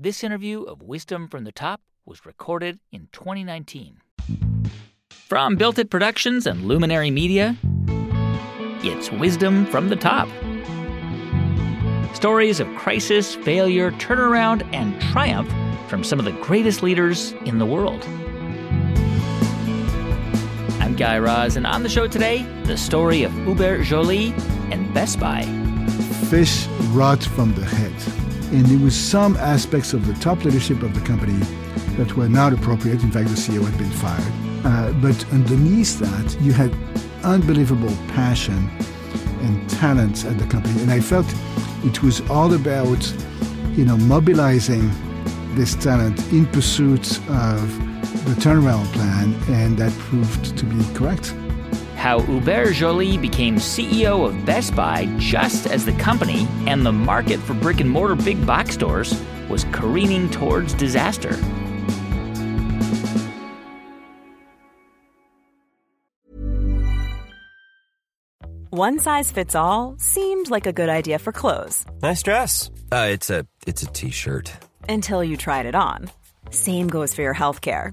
This interview of Wisdom from the Top was recorded in 2019. From Built It Productions and Luminary Media, it's Wisdom from the Top. Stories of crisis, failure, turnaround, and triumph from some of the greatest leaders in the world. I'm Guy Raz, and on the show today, the story of Hubert Joly and Best Buy. Fish rot from the head. And there was some aspects of the top leadership of the company that were not appropriate. In fact, the CEO had been fired. Uh, but underneath that, you had unbelievable passion and talent at the company. And I felt it was all about, you know, mobilizing this talent in pursuit of the turnaround plan, and that proved to be correct. How Hubert Joly became CEO of Best Buy just as the company and the market for brick and mortar big box stores was careening towards disaster. One size fits all seemed like a good idea for clothes. Nice dress. Uh, it's a it's a t-shirt. Until you tried it on. Same goes for your health care.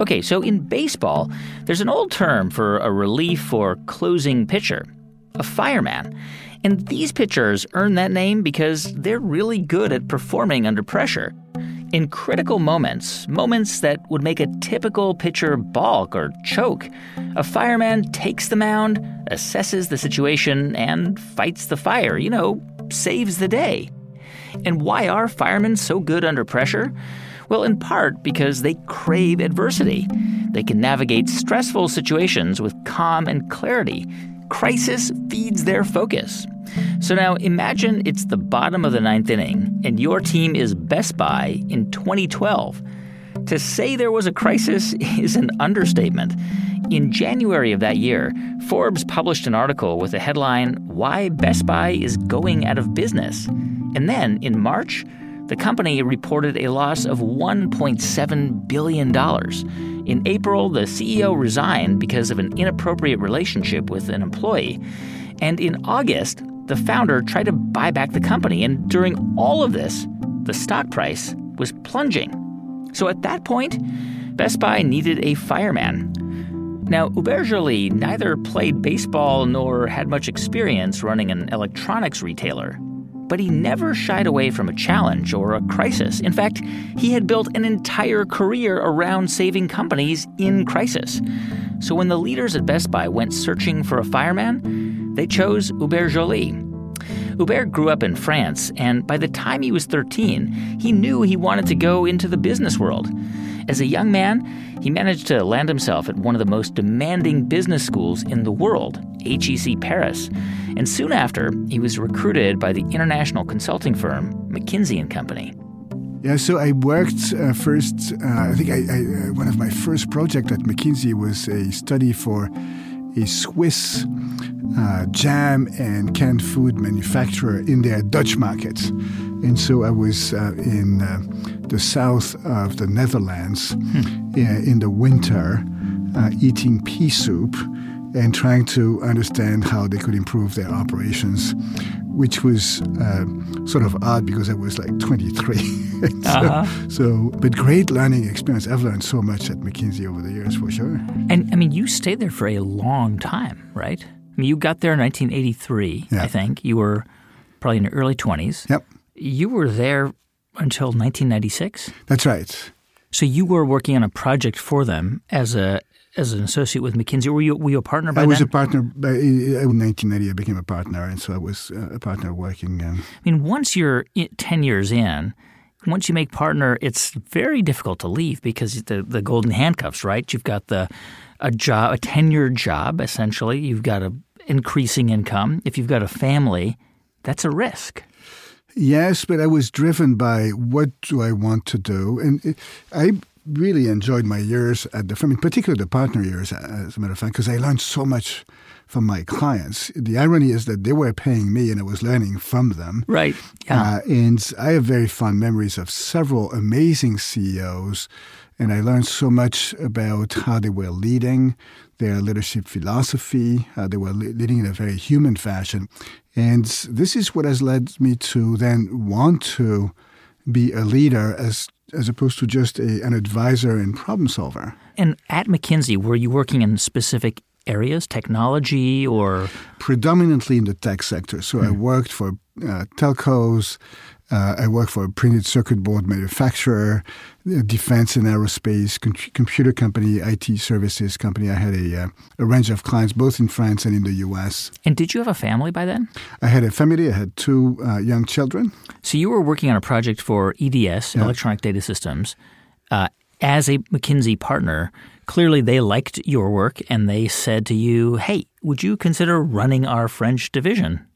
Okay, so in baseball, there's an old term for a relief or closing pitcher a fireman. And these pitchers earn that name because they're really good at performing under pressure. In critical moments, moments that would make a typical pitcher balk or choke, a fireman takes the mound, assesses the situation, and fights the fire, you know, saves the day. And why are firemen so good under pressure? Well, in part because they crave adversity. They can navigate stressful situations with calm and clarity. Crisis feeds their focus. So now imagine it's the bottom of the ninth inning and your team is Best Buy in 2012. To say there was a crisis is an understatement. In January of that year, Forbes published an article with the headline, Why Best Buy is Going Out of Business. And then in March, the company reported a loss of $1.7 billion. In April, the CEO resigned because of an inappropriate relationship with an employee. And in August, the founder tried to buy back the company. And during all of this, the stock price was plunging. So at that point, Best Buy needed a fireman. Now, Hubert Joly neither played baseball nor had much experience running an electronics retailer. But he never shied away from a challenge or a crisis. In fact, he had built an entire career around saving companies in crisis. So when the leaders at Best Buy went searching for a fireman, they chose Hubert Joly. Hubert grew up in France, and by the time he was 13, he knew he wanted to go into the business world. As a young man, he managed to land himself at one of the most demanding business schools in the world, HEC Paris. And soon after, he was recruited by the international consulting firm McKinsey and Company. Yeah, so I worked uh, first. Uh, I think I, I, uh, one of my first projects at McKinsey was a study for a Swiss uh, jam and canned food manufacturer in their Dutch market, And so I was uh, in uh, the south of the Netherlands hmm. in the winter eating pea soup and trying to understand how they could improve their operations, which was uh, sort of odd because I was like 23. so, uh-huh. so, but great learning experience. I've learned so much at McKinsey over the years, for sure. And I mean, you stayed there for a long time, right? I mean, you got there in 1983, yeah. I think. You were probably in your early 20s. Yep. You were there until 1996? That's right. So you were working on a project for them as a as an associate with McKinsey. Were you were you a partner by I was then? a partner. By, in 1990, I became a partner, and so I was uh, a partner working. Um, I mean, once you're 10 years in, once you make partner, it's very difficult to leave because the, the golden handcuffs, right? You've got the a job, a tenured job, essentially. You've got a increasing income. If you've got a family, that's a risk. Yes, but I was driven by what do I want to do, and it, I really enjoyed my years at the firm, in particular the partner years, as a matter of fact, because I learned so much from my clients. The irony is that they were paying me, and I was learning from them. Right. Yeah. Uh, and I have very fond memories of several amazing CEOs, and I learned so much about how they were leading, their leadership philosophy, how they were leading in a very human fashion. And this is what has led me to then want to be a leader as as opposed to just a, an advisor and problem solver. and at McKinsey, were you working in specific areas, technology or predominantly in the tech sector. So I worked for uh, telcos. Uh, I worked for a printed circuit board manufacturer, defense and aerospace, com- computer company, IT services company. I had a, uh, a range of clients both in France and in the U.S. and did you have a family by then? I had a family. I had two uh, young children. So you were working on a project for EDS, Electronic Data Systems, uh, as a McKinsey partner. Clearly, they liked your work, and they said to you, "Hey, would you consider running our French division?"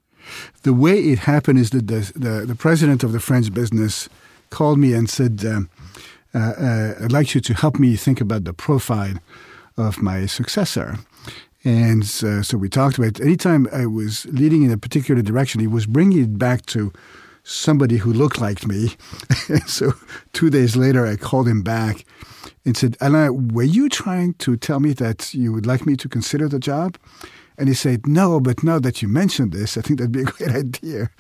The way it happened is that the, the, the president of the French business called me and said, um, uh, uh, I'd like you to help me think about the profile of my successor. And uh, so we talked about it. Anytime I was leading in a particular direction, he was bringing it back to somebody who looked like me. so two days later, I called him back and said, Alain, were you trying to tell me that you would like me to consider the job? And he said, No, but now that you mentioned this, I think that'd be a great idea.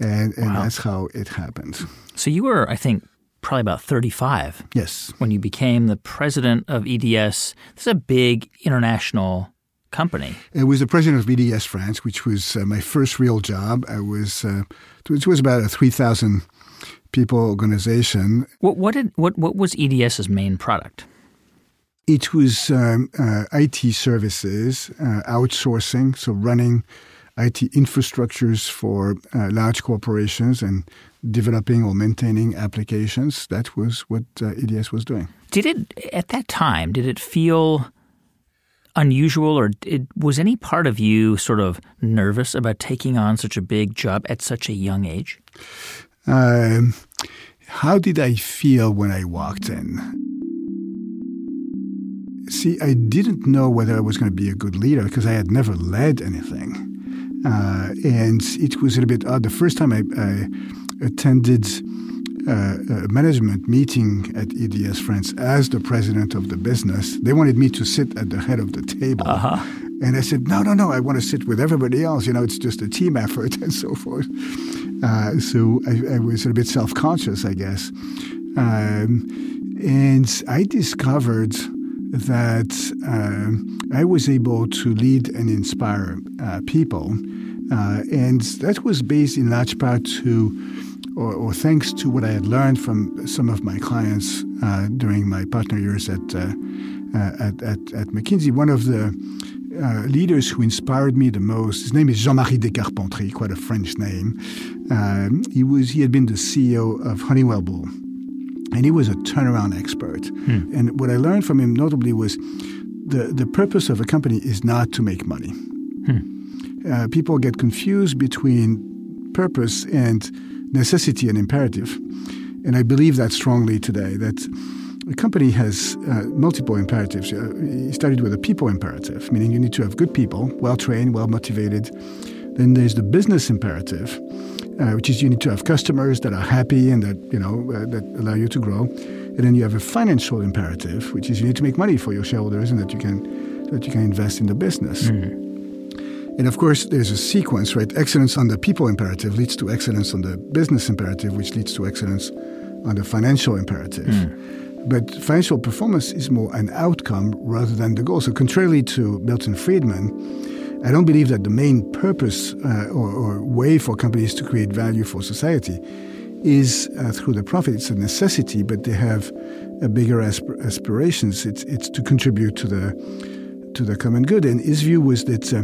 And, and that's how it happened. So you were, I think, probably about thirty-five Yes. when you became the president of EDS. This is a big international company. I was the president of EDS France, which was uh, my first real job. I was, uh, it was about a 3,000 people organization. What, what did what what was EDS's main product? It was um, uh, IT services, uh, outsourcing, so running IT infrastructures for uh, large corporations and developing or maintaining applications. That was what uh, EDS was doing. Did it at that time? Did it feel unusual, or was any part of you sort of nervous about taking on such a big job at such a young age? Um, how did I feel when I walked in? See, I didn't know whether I was going to be a good leader because I had never led anything. Uh, and it was a little bit odd. The first time I, I attended uh, a management meeting at EDS France as the president of the business, they wanted me to sit at the head of the table. And I said, no, no, no, I want to sit with everybody else. You know, it's just a team effort and so forth. Uh, so I, I, was a bit self conscious, I guess. Um, and I discovered that um, I was able to lead and inspire uh, people. Uh, and that was based in large part to, or, or, thanks to what I had learned from some of my clients uh, during my partner years at, uh, at, at, at, McKinsey. One of the uh, leaders who inspired me the most, his name is Jean-Marie Descarpentries, quite a French name. Um, he, was, he had been the CEO of Honeywell Bull and he was a turnaround expert. Hmm. And what I learned from him notably was the, the purpose of a company is not to make money. Hmm. Uh, people get confused between purpose and necessity and imperative. And I believe that strongly today, that a company has uh, multiple imperatives. Uh, he started with a people imperative, meaning you need to have good people, well trained, well motivated. Then there's the business imperative, uh, which is you need to have customers that are happy and that you know uh, that allow you to grow. And then you have a financial imperative, which is you need to make money for your shareholders and that you can that you can invest in the business. Mm. And of course, there's a sequence, right? Excellence on the people imperative leads to excellence on the business imperative, which leads to excellence on the financial imperative. Mm. But financial performance is more an outcome rather than the goal. So, contrarily to Milton Friedman, I don't believe that the main purpose uh, or, or, way for companies to create value for society is uh, through the profit. It's a necessity, but they have bigger asp- aspirations. It's it's to contribute to the to the common good. And his view was that uh,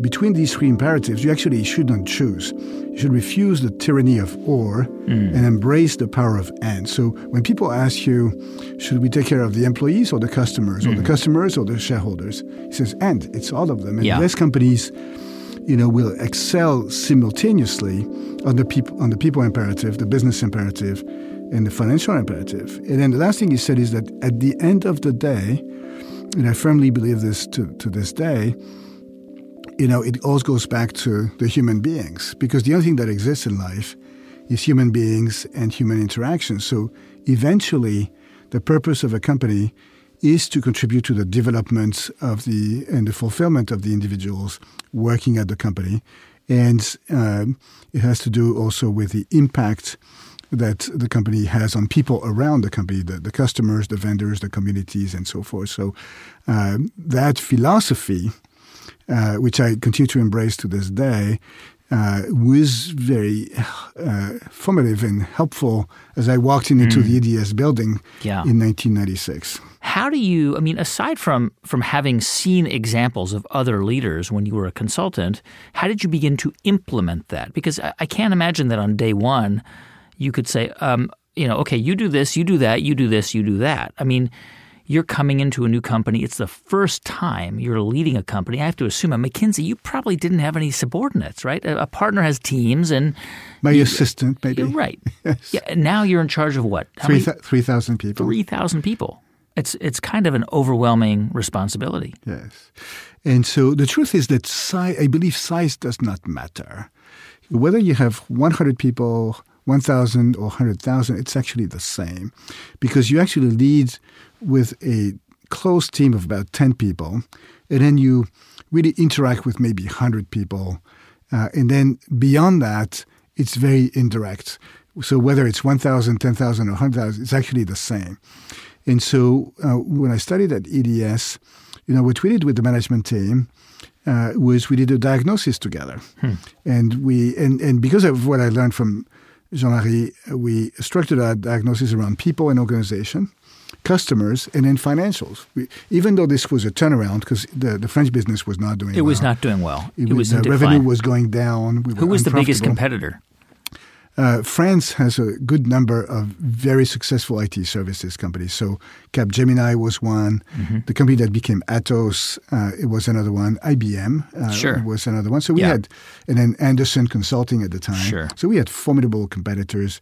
between these three imperatives, you actually should not choose. You should refuse the tyranny of or mm. and embrace the power of and. So when people ask you, should we take care of the employees or the customers, mm. or the mm. customers or the shareholders, he says, and it's all of them. And yeah. less companies you know, will excel simultaneously on the people on the people imperative, the business imperative, and the financial imperative. And then the last thing he said is that at the end of the day, and I firmly believe this to, to this day, you know, it all goes back to the human beings because the only thing that exists in life is human beings and human interaction. So eventually, the purpose of a company is to contribute to the development of the and the fulfillment of the individuals working at the company, and um, it has to do also with the impact that the company has on people around the company, the, the customers, the vendors, the communities, and so forth. So um, that philosophy, uh, which I continue to embrace to this day, uh, was very uh, formative and helpful as I walked into mm. the EDS building yeah. in 1996. How do you? I mean, aside from from having seen examples of other leaders when you were a consultant, how did you begin to implement that? Because I, I can't imagine that on day one you could say, um, you know, okay, you do this, you do that, you do this, you do that. I mean, you're coming into a new company. It's the first time you're leading a company. I have to assume at McKinsey, you probably didn't have any subordinates, right? A, a partner has teams and my you, assistant, maybe. Right. yes. Yeah. Now you're in charge of what? Three thousand people. Three thousand people. It's it's kind of an overwhelming responsibility. Yes, and so the truth is that size, I believe size does not matter. Whether you have 100 people 1,000 or 100,000, it's actually the same because you actually lead with a close team of about 10 people, and then you really interact with maybe 100 people. Uh, and then beyond that, it's very indirect. So whether it's 1,000, 10,000, or 100,000, it's actually the same. And so uh, when I studied at EDS, you know, what we did with the management team uh, was we did a diagnosis together. Hmm. And we and, and because of what I learned from Jean-Marie, we structured our diagnosis around people and organization, customers, and then financials. We, even though this was a turnaround, because the, the French business was not doing it well. was not doing well. It, it was, the revenue was going down. We Who was the biggest competitor? Uh, France has a good number of very successful IT services companies. So Capgemini was one. Mm-hmm. The company that became Atos, uh, it was another one. IBM uh, sure. was another one. So we yeah. had, and then Andersen Consulting at the time. Sure. So we had formidable competitors.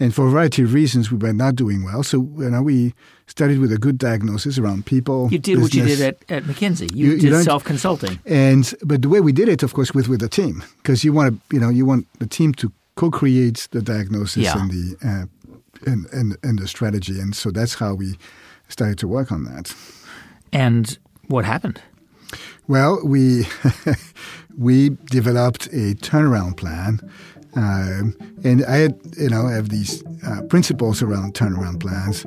And for a variety of reasons, we were not doing well. So you know, we started with a good diagnosis around people. You did business. what you did at, at McKinsey. You, you did you self consulting. And but the way we did it, of course, with with a team, because you want to, you know, you want the team to co-creates the diagnosis yeah. and the uh, and, and and the strategy, and so that's how we started to work on that. And what happened? Well, we we developed a turnaround plan um, and I had, you know, have these uh, principles around turnaround plans.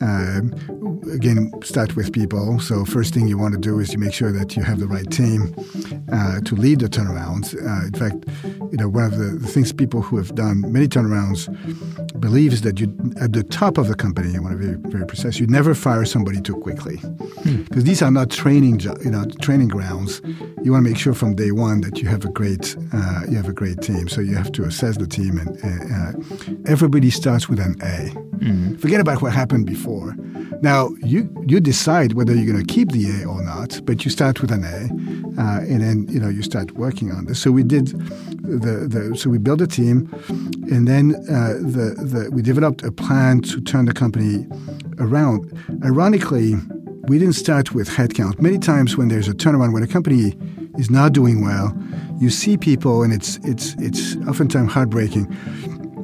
Um, again, start with people. So first thing you want to do is to make sure that you have the right team uh, to lead the turnarounds. Uh, in fact, you know, one of the, the, things people who have done many turnarounds believe is that you, at the top of the company, I want to be very precise, you never fire somebody too quickly because hmm. these are not training, you know, training grounds. You want to make sure from day one that you have a great, uh, you have a great team. So you have to assess the team, and uh, everybody starts with an A. Mm-hmm. Forget about what happened before. Now you you decide whether you're going to keep the A or not, but you start with an A, uh, and then you know you start working on this. So we did the, the so we built a team, and then uh, the the we developed a plan to turn the company around. Ironically, we didn't start with headcount. Many times when there's a turnaround, when a company is not doing well, you see people, and it's it's it's oftentimes heartbreaking.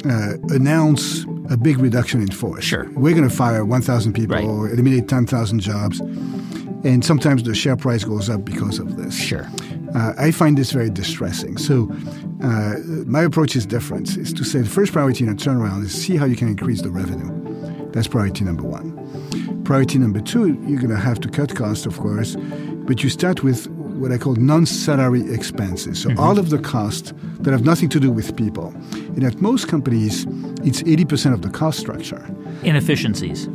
Uh, announce a big reduction in force. Sure, we're going to fire 1,000 people right. or eliminate 10,000 jobs, and sometimes the share price goes up because of this. Sure, uh, I find this very distressing. So. Uh, my approach is different. Is to say the first priority in a turnaround is see how you can increase the revenue. That's priority number one. Priority number two, you're going to have to cut costs, of course, but you start with what I call non-salary expenses. So mm-hmm. all of the costs that have nothing to do with people. And at most companies, it's 80% of the cost structure. Inefficiencies.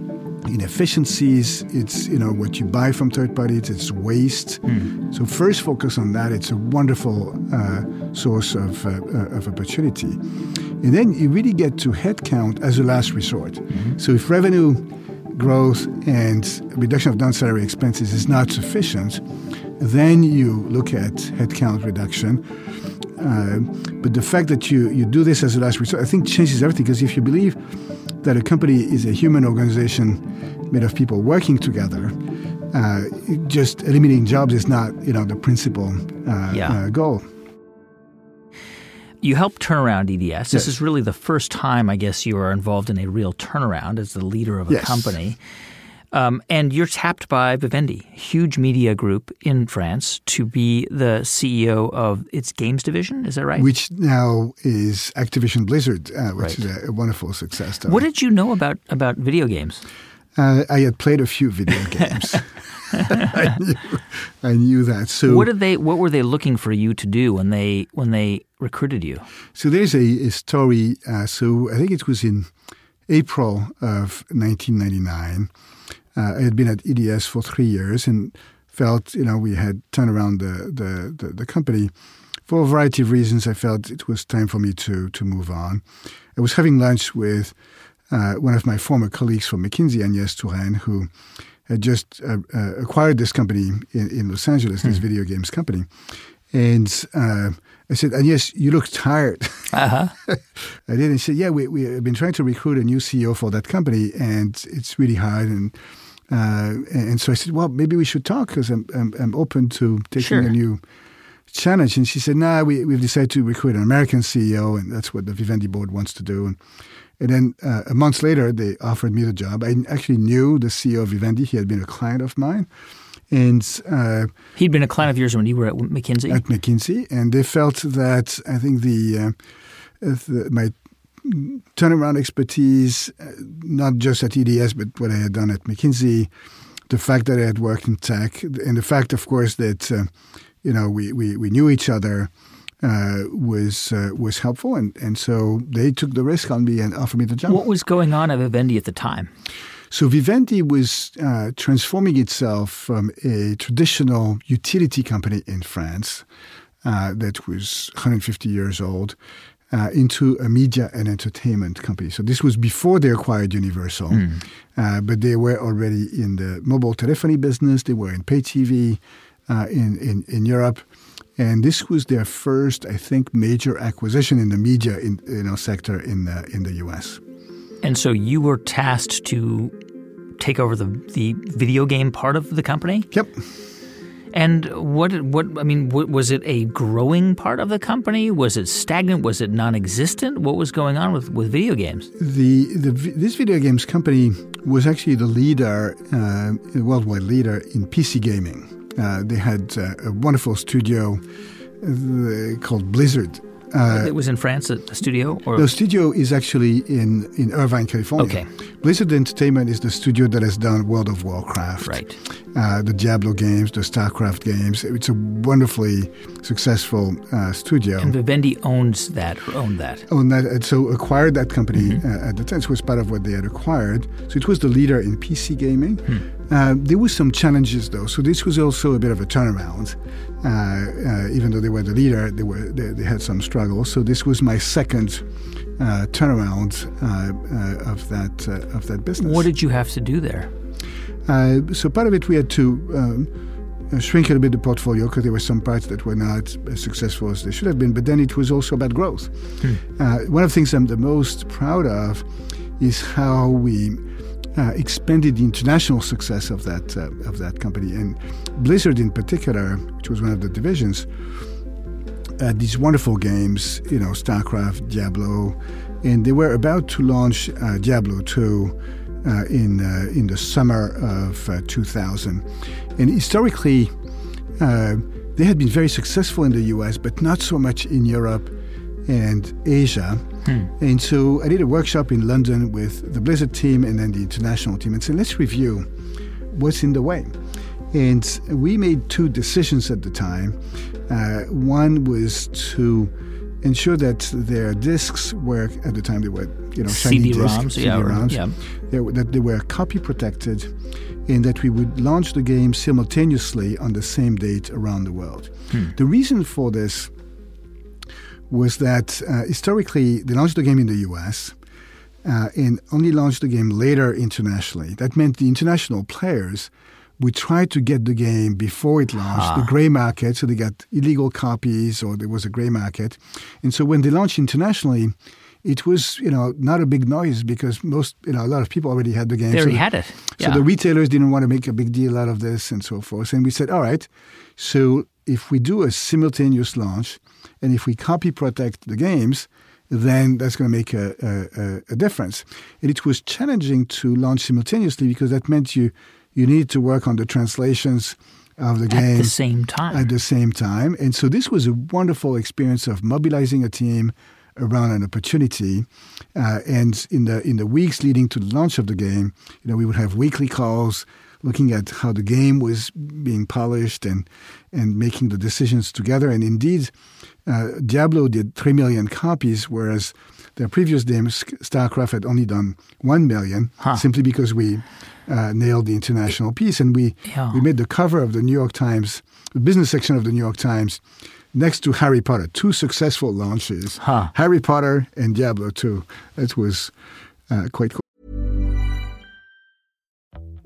Inefficiencies, it's you know what you buy from third parties, it's waste. Mm. So first focus on that. It's a wonderful uh, source of, uh, uh, of opportunity. And then you really get to headcount as a last resort. Mm-hmm. So if revenue growth and reduction of non-salary expenses is not sufficient, then you look at headcount reduction. Uh, but the fact that you, you do this as a last resort, I think changes everything because if you believe that a company is a human organization made of people working together, uh, just eliminating jobs is not you know the principal uh, yeah. Uh, goal. You helped turn around EDS. Yes. This is really the first time, I guess, you are involved in a real turnaround as the leader of a yes. company. Um, and you're tapped by Vivendi, huge media group in France, to be the CEO of its games division. Is that right? Which now is Activision Blizzard, uh, which right. is a, wonderful success story. What did you know about, about video games? Uh, I had played a few video games. I, knew, I knew that. So what did they? What were they looking for you to do when they when they recruited you? So there's a, a story. Uh, so I think it was in April of 1999. Uh, I had been at EDS for three years and felt you know we had turned around the the, the, the company. For a variety of reasons, I felt it was time for me to to move on. I was having lunch with uh, one of my former colleagues from McKinsey, Agnès Touraine, who had just uh, uh, acquired this company in, in Los Angeles, this hmm. video games company. And uh, I said, and yes, you look tired. Uh-huh. I did. And she said, yeah, we, we have been trying to recruit a new CEO for that company, and it's really hard. And uh, and so I said, well, maybe we should talk because I'm, I'm, I'm, open to taking sure. a new challenge. And she said, nah, we, we've decided to recruit an American CEO, and that's what the Vivendi board wants to do. And and then uh, a month later, they offered me the job. I actually knew the CEO of Vivendi. He had been a client of mine. And uh, he'd been a client of yours when you were at McKinsey? At McKinsey. And they felt that I think the, uh, the my turnaround expertise, uh, not just at EDS, but what I had done at McKinsey, the fact that I had worked in tech, and the fact, of course, that uh, you know we, we, we knew each other uh, was uh, was helpful, and, and so they took the risk on me and offered me the job. What was going on at Vivendi at the time? So Vivendi was uh, transforming itself from a traditional utility company in France uh, that was 150 years old uh, into a media and entertainment company. So this was before they acquired Universal, mm. uh, but they were already in the mobile telephony business. They were in pay TV uh, in, in, in Europe. And this was their first, I think, major acquisition in the media in, you know, sector in the, in the U.S. And so you were tasked to take over the, the video game part of the company? Yep. And what what I mean what, was it a growing part of the company? Was it stagnant? Was it non-existent? What was going on with, with video games? The, the this video games company was actually the leader, uh, worldwide leader in PC gaming. Uh, they had uh, a wonderful studio uh, called Blizzard. Uh, it was in France, at the studio? Or? The studio is actually in, in Irvine, California. Okay. Blizzard Entertainment is the studio that has done World of Warcraft. Right. Uh, the Diablo games, the StarCraft games. It's a wonderfully successful uh, studio. And Vivendi owns that, or owned that. Owned that, and so acquired that company mm-hmm. at the time. So it was part of what they had acquired. So it was the leader in PC gaming. Hmm. Uh, there were some challenges though, so this was also a bit of a turnaround. Uh, uh, even though they were the leader, they were they, they had some struggles. So this was my second uh, turnaround uh, uh, of that of that business. What did you have to do there? so part of it we had to. Um, shrink a little bit the portfolio because there were some parts that were not as successful as they should have been. But then it was also about growth. Hmm. one of the things I'm the most proud of is how we uh, expanded the international success of that uh, of that company. And Blizzard, in particular, which was one of the divisions, had these wonderful games, you know, StarCraft, Diablo, and they were about to launch uh, Diablo 2 uh, in uh, in the summer of uh, 2000. And historically, they had been very successful in the U.S., but not so much in Europe and Asia. Hmm. And so I did a workshop in London with the Blizzard team and then the international team and said, let's review what's in the way. And we made two decisions at the time. Uh, one was to ensure that their discs were at the time they were you know shiny CD-ROMs, discs, yeah, CD-ROMs, yeah. they that they were copy protected, and that we would launch the game simultaneously on the same date around the world. The reason for this was that uh, historically they launched the game in the U.S. Uh, and only launched the game later internationally. That meant the international players would try to get the game before it launched, the gray market, so they got illegal copies or there was a gray market. And so when they launched internationally, it was you know not a big noise because most you know a lot of people already had the game. They So already the- had it. Yeah. so the retailers didn't want to make a big deal out of this and so forth. And we said, all right, so if we do a simultaneous launch and if we copy protect the games, then that's going to make a, a, a- difference. And it was challenging to launch simultaneously because that meant you you needed to work on the translations of the game at the same time. at the same time. And so this was a wonderful experience of mobilizing a team around an opportunity. Uh, and in the in the weeks leading to the launch of the game, you know, we would have weekly calls looking at how the game was being polished and and making the decisions together. And indeed, uh, Diablo did three million copies, whereas their previous game, StarCraft, had only done one million, simply because we uh, nailed the international piece. And we Yeah. we made the cover of the New York Times, the business section of the New York Times, next to Harry Potter. Two successful launches, Huh. Harry Potter and Diablo 2. That was uh, quite cool.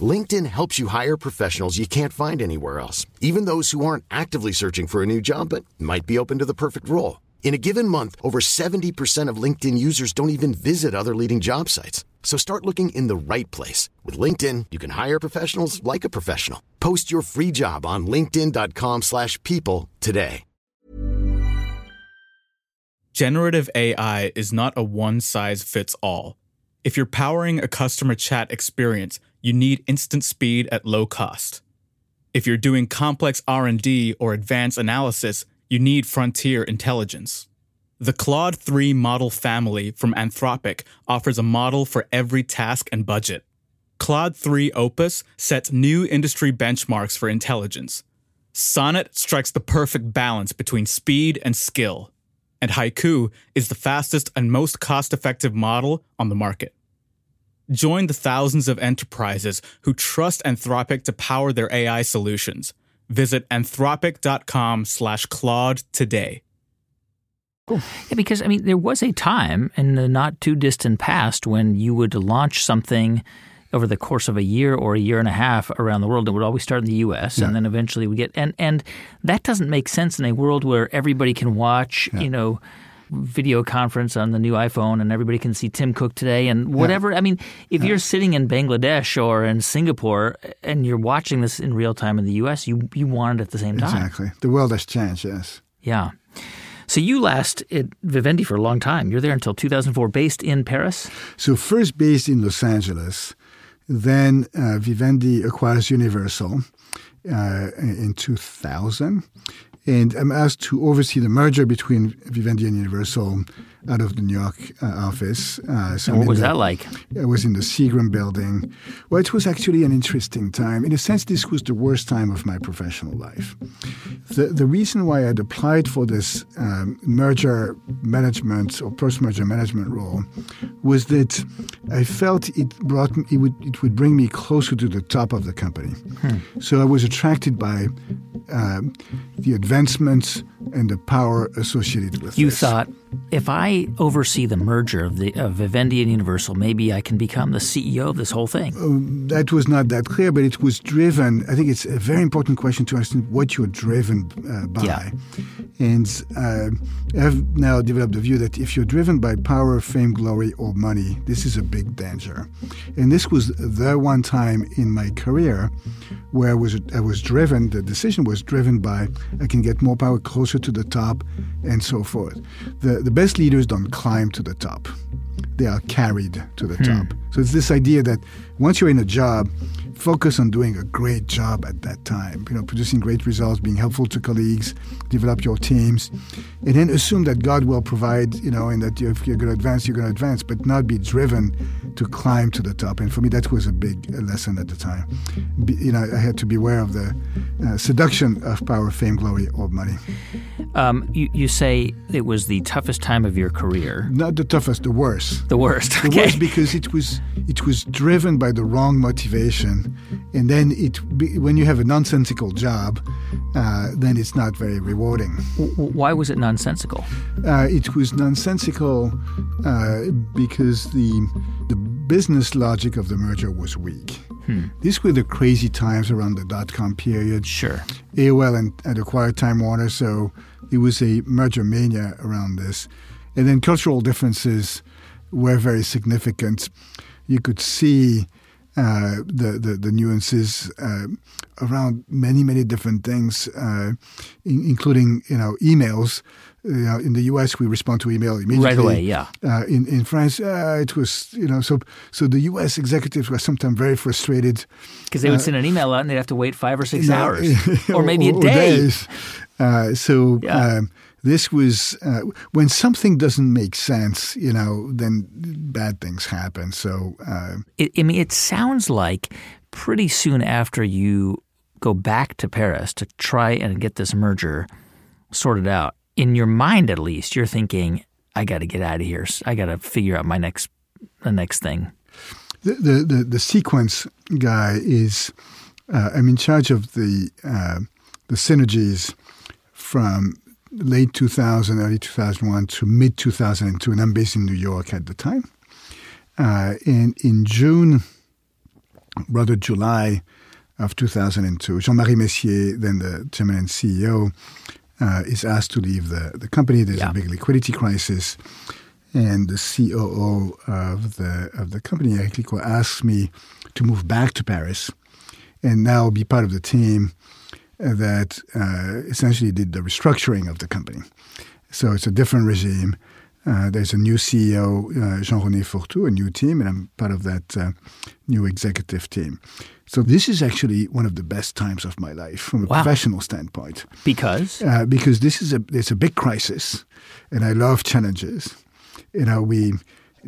LinkedIn helps you hire professionals you can't find anywhere else, even those who aren't actively searching for a new job but might be open to the perfect role. In a given month, over 70% of LinkedIn users don't even visit other leading job sites. So start looking in the right place. With LinkedIn, you can hire professionals like a professional. Post your free job on linkedin.com/people slash people today. Generative AI is not a one size fits all. If you're powering a customer chat experience, you need instant speed at low cost. If you're doing complex R&D or advanced analysis, you need frontier intelligence. The Claude 3 model family from Anthropic offers a model for every task and budget. Claude 3 Opus sets new industry benchmarks for intelligence. Sonnet strikes the perfect balance between speed and skill. And Haiku is the fastest and most cost effective model on the market. Join the thousands of enterprises who trust Anthropic to power their AI solutions. Visit anthropic.com slash Claude today. Yeah, because I mean, there was a time in the not too distant past when you would launch something over the course of a year or a year and a half around the world. It would always start in the U.S. and then eventually we get and and that doesn't make sense in a world where everybody can watch, you know. Video conference on the new iPhone, and everybody can see Tim Cook today, and whatever. I mean, if you're sitting in Bangladesh or in Singapore and you're watching this in real time in the U.S., you you want it at the same time. Exactly. The world has changed, yes. Yeah. So you last at Vivendi for a long time. You're there until 2004, based in Paris. So first based in Los Angeles, then uh, Vivendi acquires Universal uh, in 2000. And I'm asked to oversee the merger between Vivendi and Universal out of the New York uh, office. Uh, so And what was the- that like? I was in the Seagram building. Well, it was actually an interesting time. In a sense, this was the worst time of my professional life. The, the reason why I'd applied for this um, merger management or post-merger management role was that I felt it brought it would it would bring me closer to the top of the company. So I was attracted by um, the advancements and the power associated with it. You this. thought, if I I oversee the merger of the of Vivendi and Universal, maybe I can become the CEO of this whole thing. Um, that was not that clear, but it was driven. I think it's a very important question to understand what you're driven uh, by. Yeah. And uh, I've now developed the view that if you're driven by power, fame, glory, or money, this is a big danger. And this was the one time in my career where I was I was driven. The decision was driven by I can get more power closer to the top, and so forth. The the best leaders don't climb to the top; they are carried to the hmm. top. So it's this idea that once you're in a job, focus on doing a great job at that time. You know, producing great results, being helpful to colleagues, develop your teams, and then assume that God will provide. You know, and that if you're going to advance, you're going to advance, but not be driven to climb to the top. And for me, that was a big lesson at the time. Be, you know, I had to beware of the uh, seduction of power, fame, glory, or money. Um, you, you say it was the toughest time of your career. Not the toughest, the worst. The worst. The Okay. worst because it was it was driven by the wrong motivation, and then it when you have a nonsensical job, uh, then it's not very rewarding. Why was it nonsensical? Uh, it was nonsensical uh, because the the business logic of the merger was weak. These were the crazy times around the dot com period. Sure. AOL and, and acquired Time Warner, so it was a merger mania around this. And then cultural differences were very significant. You could see uh, the, the the nuances uh, around many many different things, uh, in, including you know emails. You know, in the U.S., we respond to email immediately. Right away, yeah. Uh, in in France, uh, it was you know so so the U.S. executives were sometimes very frustrated Because they would send an email out and they'd have to wait five or six no, hours, or maybe a or day. days. Uh, so Yeah. um, this was uh, when something doesn't make sense, you know, then bad things happen. So uh, It, I mean, it sounds like pretty soon after you go back to Paris to try and get this merger sorted out, in your mind at least, you're thinking, "I got to get out of here. I got to figure out my next, the next thing." the, the the the sequence guy is uh, I'm in charge of the uh, the synergies from late 2000, early 2001 to mid 2002, and I'm based in New York at the time. Uh, and in June, rather July of 2002, Jean-Marie Messier, then the chairman and CEO, uh, is asked to leave the, the company. There's Yeah. a big liquidity crisis and the COO of the of the company, Eric Licoys, asked me to move back to Paris and now be part of the team that uh, essentially did the restructuring of the company. So it's a different regime. Uh, there's a new CEO, uh, Jean-René Fourtou, a new team, and I'm part of that uh, new executive team. So this is actually one of the best times of my life from a Wow. professional standpoint Because uh, because this is a it's a big crisis, and I love challenges. You know, we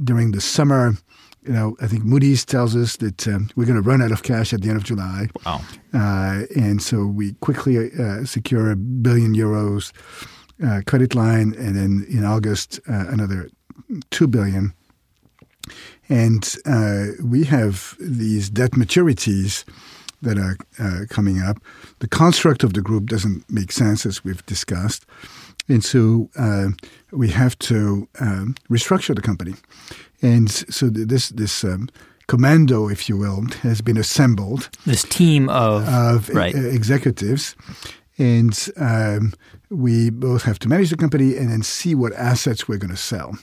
during the summer, you know, I think Moody's tells us that um, we're going to run out of cash at the end of July, wow, uh, and so we quickly uh, secure a billion euros uh, credit line, and then in August uh, another two billion. And uh, we have these debt maturities that are uh, coming up. The construct of the group doesn't make sense, as we've discussed. And so uh, we have to um, restructure the company. And so this, this um, commando, if you will, has been assembled this team of, of right. e- executives. And um, we both have to manage the company and then see what assets we're going to sell.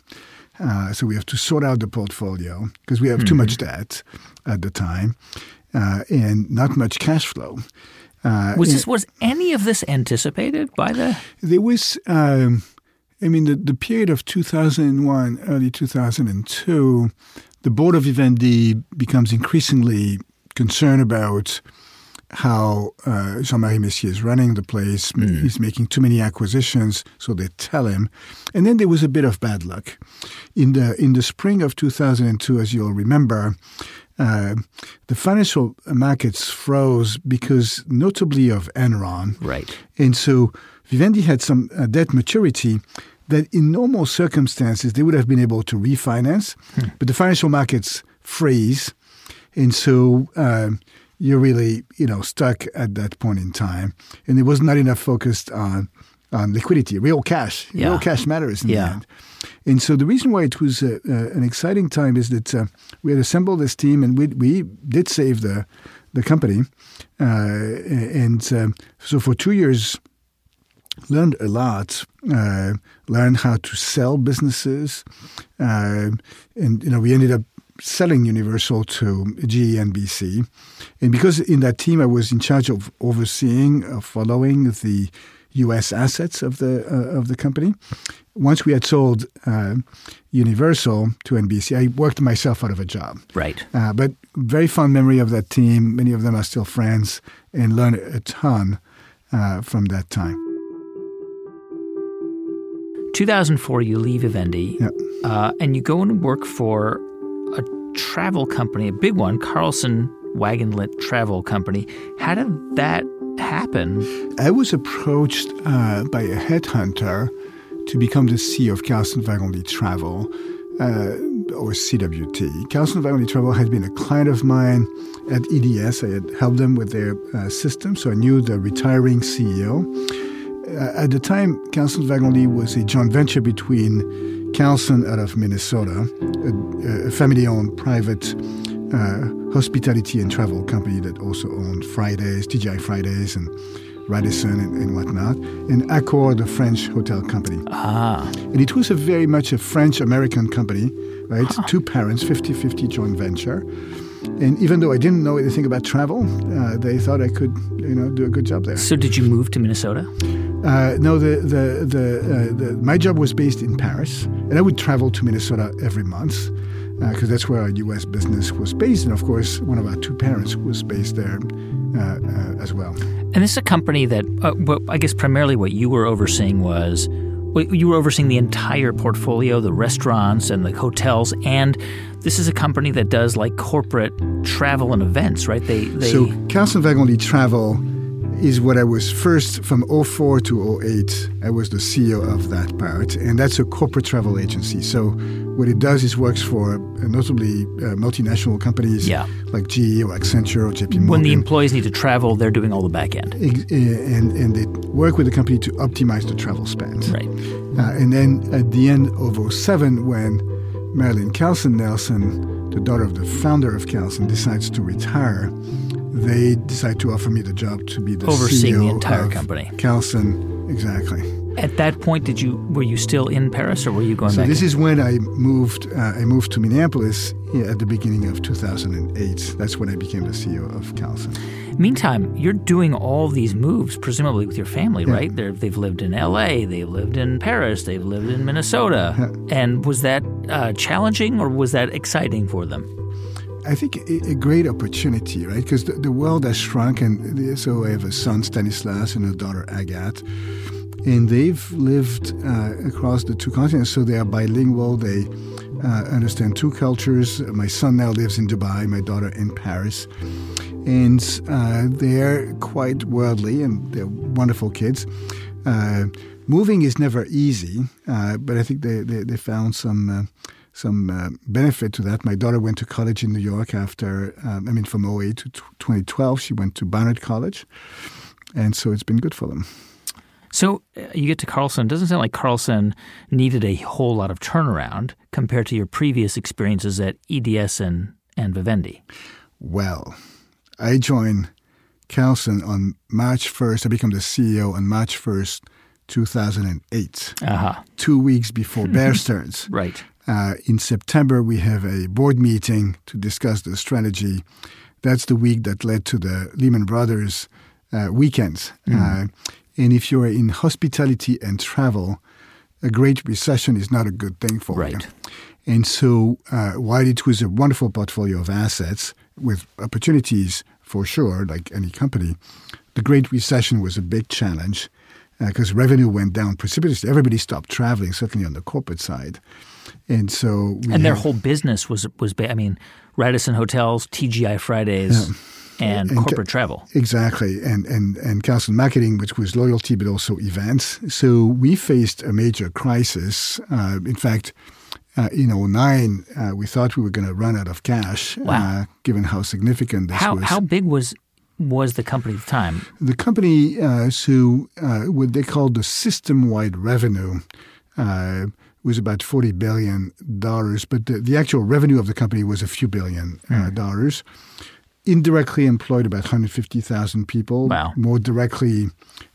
Uh, so we have to sort out the portfolio because we have too much debt at the time uh, and not much cash flow. Uh, was this was any of this anticipated by the? there was, um, I mean, the, the period of 2001, early 2002, the board of Vivendi becomes increasingly concerned about how uh, Jean-Marie Messier is running the place. He's making too many acquisitions, so they tell him. And then there was a bit of bad luck. In the in the spring of 2002, as you'll remember, uh, the financial markets froze because, notably, of Enron. Right. And so Vivendi had some uh, debt maturity that in normal circumstances they would have been able to refinance, but the financial markets freeze. And so um, you're really, you know, stuck at that point in time. And there was not enough focused on on liquidity, real cash. Yeah. Real cash matters in Yeah. the end. And so the reason why it was uh, uh, an exciting time is that uh, we had assembled this team and we, we did save the, the company. Uh, and um, so for two years, learned a lot. Uh, learned how to sell businesses, uh, and you know we ended up selling Universal to GE NBC, and because in that team I was in charge of overseeing, uh, following the U.S. assets of the uh, of the company. Once we had sold uh, Universal to NBC, I worked myself out of a job. Right. Uh, but very fond memory of that team. Many of them are still friends, and learned a ton uh, from that time. 2004, you leave Vivendi, Yeah. uh, and you go and work for a travel company, a big one, Carlson Wagonlit Travel Company. How did that happen? I was approached uh, by a headhunter to become the CEO of Carlson Wagonlit Travel, uh, or CWT. Carlson Wagonlit Travel had been a client of mine at EDS. I had helped them with their uh, system, so I knew the retiring CEO. Uh, at the time, Carlson Wagonlit was a joint venture between Carlson out of Minnesota, a, a family-owned private uh, hospitality and travel company that also owned Fridays, TGI Fridays, and Radisson and, and whatnot, and Accor, the French hotel company. Ah, And it was a very much a French-American company, right? Two parents, 50-50 joint venture. And even though I didn't know anything about travel, uh, they thought I could, you know, do a good job there. so did you move to Minnesota? Uh, no, the the the, uh, the my job was based in Paris, and I would travel to Minnesota every month because that's where our U.S. business was based, and of course, one of our two parents was based there uh, uh, as well. And this is a company that, uh, what, I guess, primarily what you were overseeing was you were overseeing the entire portfolio, the restaurants and the hotels, and this is a company that does like corporate travel and events, right? They, they So Carlson Wagonlit Travel is what I was first from 04 to 08. I was the CEO of that part, and that's a corporate travel agency. So what it does is works for uh, notably uh, multinational companies Yeah. like GE or Accenture or JP Morgan. when the employees need to travel, they're doing all the back end. Uh, and, and they work with the company to optimize the travel spend. Right. Uh, and then at the end of 07, when Marilyn Carlson Nelson, the daughter of the founder of Carlson, decides to retire, they decide to offer me the job to be the Overseeing the entire of company. Carlson, exactly. At that point, did you were you still in Paris or were you going So back? this in? is when I moved. Uh, I moved to Minneapolis yeah, at the beginning of 2008. That's when I became the CEO of Carlson. Meantime, you're doing all these moves, presumably with your family, right? They're, they've lived in L.A., they've lived in Paris, they've lived in Minnesota. And was that uh, challenging or was that exciting for them? I think a, a great opportunity, right? Because the, the world has shrunk, and so I have a son, Stanislas, and a daughter, Agathe, and they've lived uh, across the two continents, so they are bilingual. They uh, understand two cultures. My son now lives in Dubai, my daughter in Paris, and uh, they're quite worldly, and they're wonderful kids. Uh, moving is never easy, uh, but I think they, they, they found some uh, some uh, benefit to that. My daughter went to college in New York after, um, I mean, from 08 to t- 2012, she went to Barnard College, and so it's been good for them. So uh, you get to Carlson. It doesn't sound like Carlson needed a whole lot of turnaround compared to your previous experiences at EDS and, and Vivendi. Well, I joined Carlson on March 1st. I became the CEO on March 1st, 2008, Uh-huh. two weeks before Bear Stearns. Right. Uh, in September, we have a board meeting to discuss the strategy. That's the week that led to the Lehman Brothers uh, weekends. Uh, and if you're in hospitality and travel, a great recession is not a good thing for you. And so, uh, while it was a wonderful portfolio of assets with opportunities for sure, like any company, the Great Recession was a big challenge because revenue went down precipitously. Everybody stopped traveling, certainly on the corporate side. And so, we And their have- whole business was, was ba- I mean, Radisson Hotels, TGI Fridays, and, And corporate ca- travel. Exactly, and and and Carlson Marketing, which was loyalty but also events. So we faced a major crisis. Uh, in fact, uh, in 09, uh, we thought we were going to run out of cash, Wow. uh, given how significant this How, was. how big was was the company at the time? The company, uh, so uh, what they called the system-wide revenue uh, was about forty billion dollars, but the, the, actual revenue of the company was a few billion mm. dollars. Indirectly employed about 150,000 people. Wow. More directly,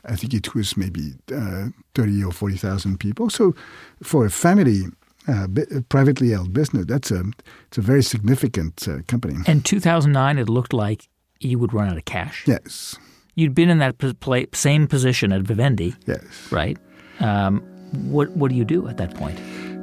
I think it was maybe uh, 30 or 40,000 people. So, for a family uh, privately held business. That's a it's a very significant uh, company. In 2009, it looked like you would run out of cash. Yes. You'd been in that same position at Vivendi. Yes. Right. Um, what what do you do at that point?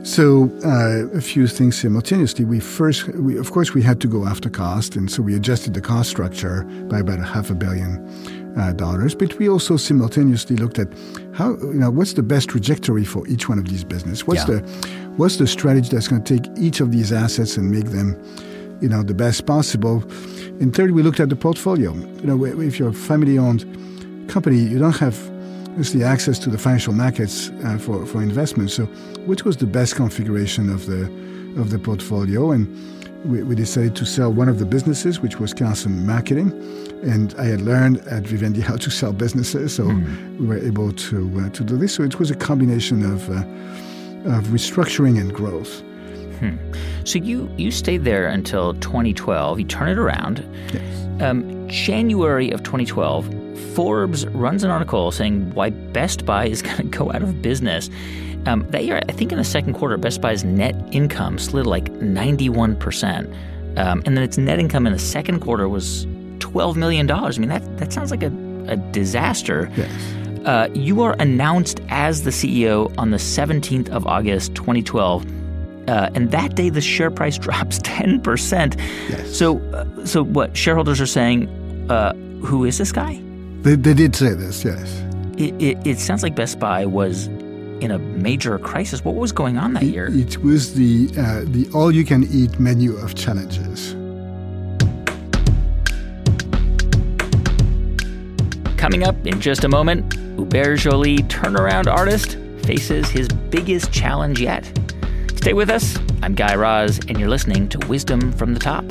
So uh, a few things simultaneously. We first, we, of course, we had to go after cost, and so we adjusted the cost structure by about a half a billion uh, dollars. But we also simultaneously looked at how, you know, what's the best trajectory for each one of these businesses? What's yeah. the, what's the strategy that's going to take each of these assets and make them, you know, the best possible? And third, we looked at the portfolio. You know, if you're a family-owned company, you don't have the access to the financial markets uh, for, for investment. So, which was the best configuration of the of the portfolio? And we, we decided to sell one of the businesses, which was Carlson Marketing. And I had learned at Vivendi how to sell businesses, so mm. we were able to uh, to do this. So it was a combination of uh, of restructuring and growth. Hmm. So you you stayed there until 2012. You turn it around. Yes. Um, January of 2012, Forbes runs an article saying why Best Buy is going to go out of business. Um, that year, I think in the second quarter, Best Buy's net income slid like 91%. Um, and then its net income in the second quarter was $12 million. I mean, that, that sounds like a, a disaster. Yes. Uh, you are announced as the CEO on the 17th of August, 2012. Uh, and that day, the share price drops 10%. Yes. So, uh, so what shareholders are saying, uh, who is this guy? They, they did say this, yes. It, it, it, sounds like Best Buy was in a major crisis. What was going on that it, year? It was the uh, the all you can eat menu of challenges. Coming up in just a moment, Hubert Joly, turnaround artist, faces his biggest challenge yet. Stay with us. I'm Guy Raz, and you're listening to Wisdom from the Top.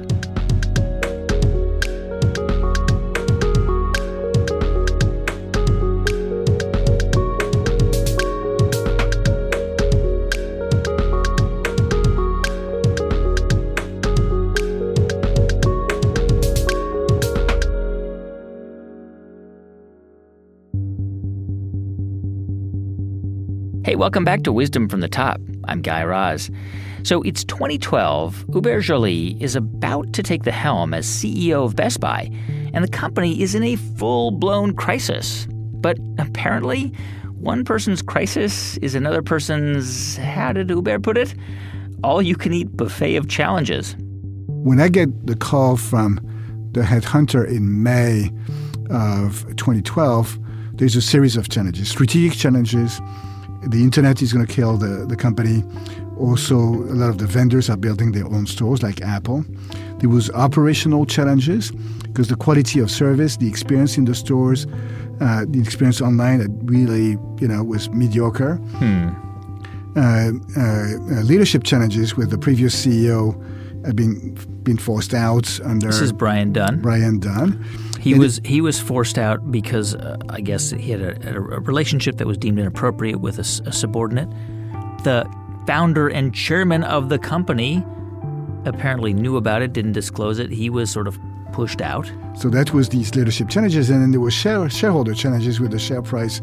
Welcome back to Wisdom from the Top. I'm Guy Raz. So it's 2012. Hubert Joly is about to take the helm as CEO of Best Buy, and the company is in a full blown crisis. But apparently, one person's crisis is another person's, how did Hubert put it? All you can eat buffet of challenges. When I get the call from the headhunter in May of 2012, there's a series of challenges, strategic challenges the internet is going to kill the, the company. Also, a lot of the vendors are building their own stores, like Apple. There was operational challenges because the quality of service, the experience in the stores, uh, the experience online, that really you know was mediocre. Hmm. Uh, uh, leadership challenges with the previous CEO had been been forced out under. This is Brian Dunn. Brian Dunn. He and was he was forced out because uh, I guess he had a, a, relationship that was deemed inappropriate with a, a subordinate. The founder and chairman of the company apparently knew about it, didn't disclose it. He was sort of pushed out. So that was these leadership challenges, and then there were share, shareholder challenges with the share price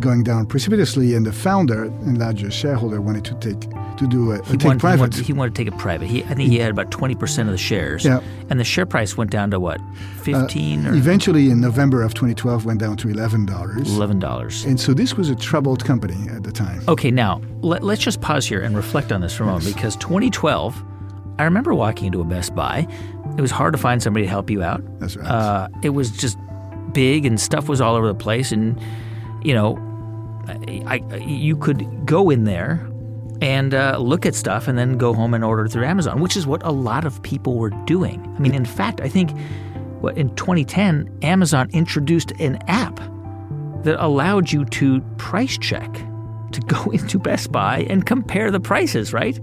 going down precipitously, and the founder and largest shareholder wanted to take to do a, he take wanted, private. He wanted, he wanted, to take it private. He, I think he had about twenty percent of the shares. Yeah. and the share price went down to what, fifteen? Uh, eventually, in November of 2012, went down to eleven dollars. Eleven dollars. And so this was a troubled company at the time. Okay, now let, let's just pause here and reflect on this for a moment because 2012. I remember walking into a Best Buy. It was hard to find somebody to help you out. That's right. Uh, it was just big and stuff was all over the place, and you know, I, I, you could go in there and uh, look at stuff and then go home and order through Amazon, which is what a lot of people were doing. I mean, in fact, I think what, in 2010, Amazon introduced an app that allowed you to price check, to go into Best Buy and compare the prices, right?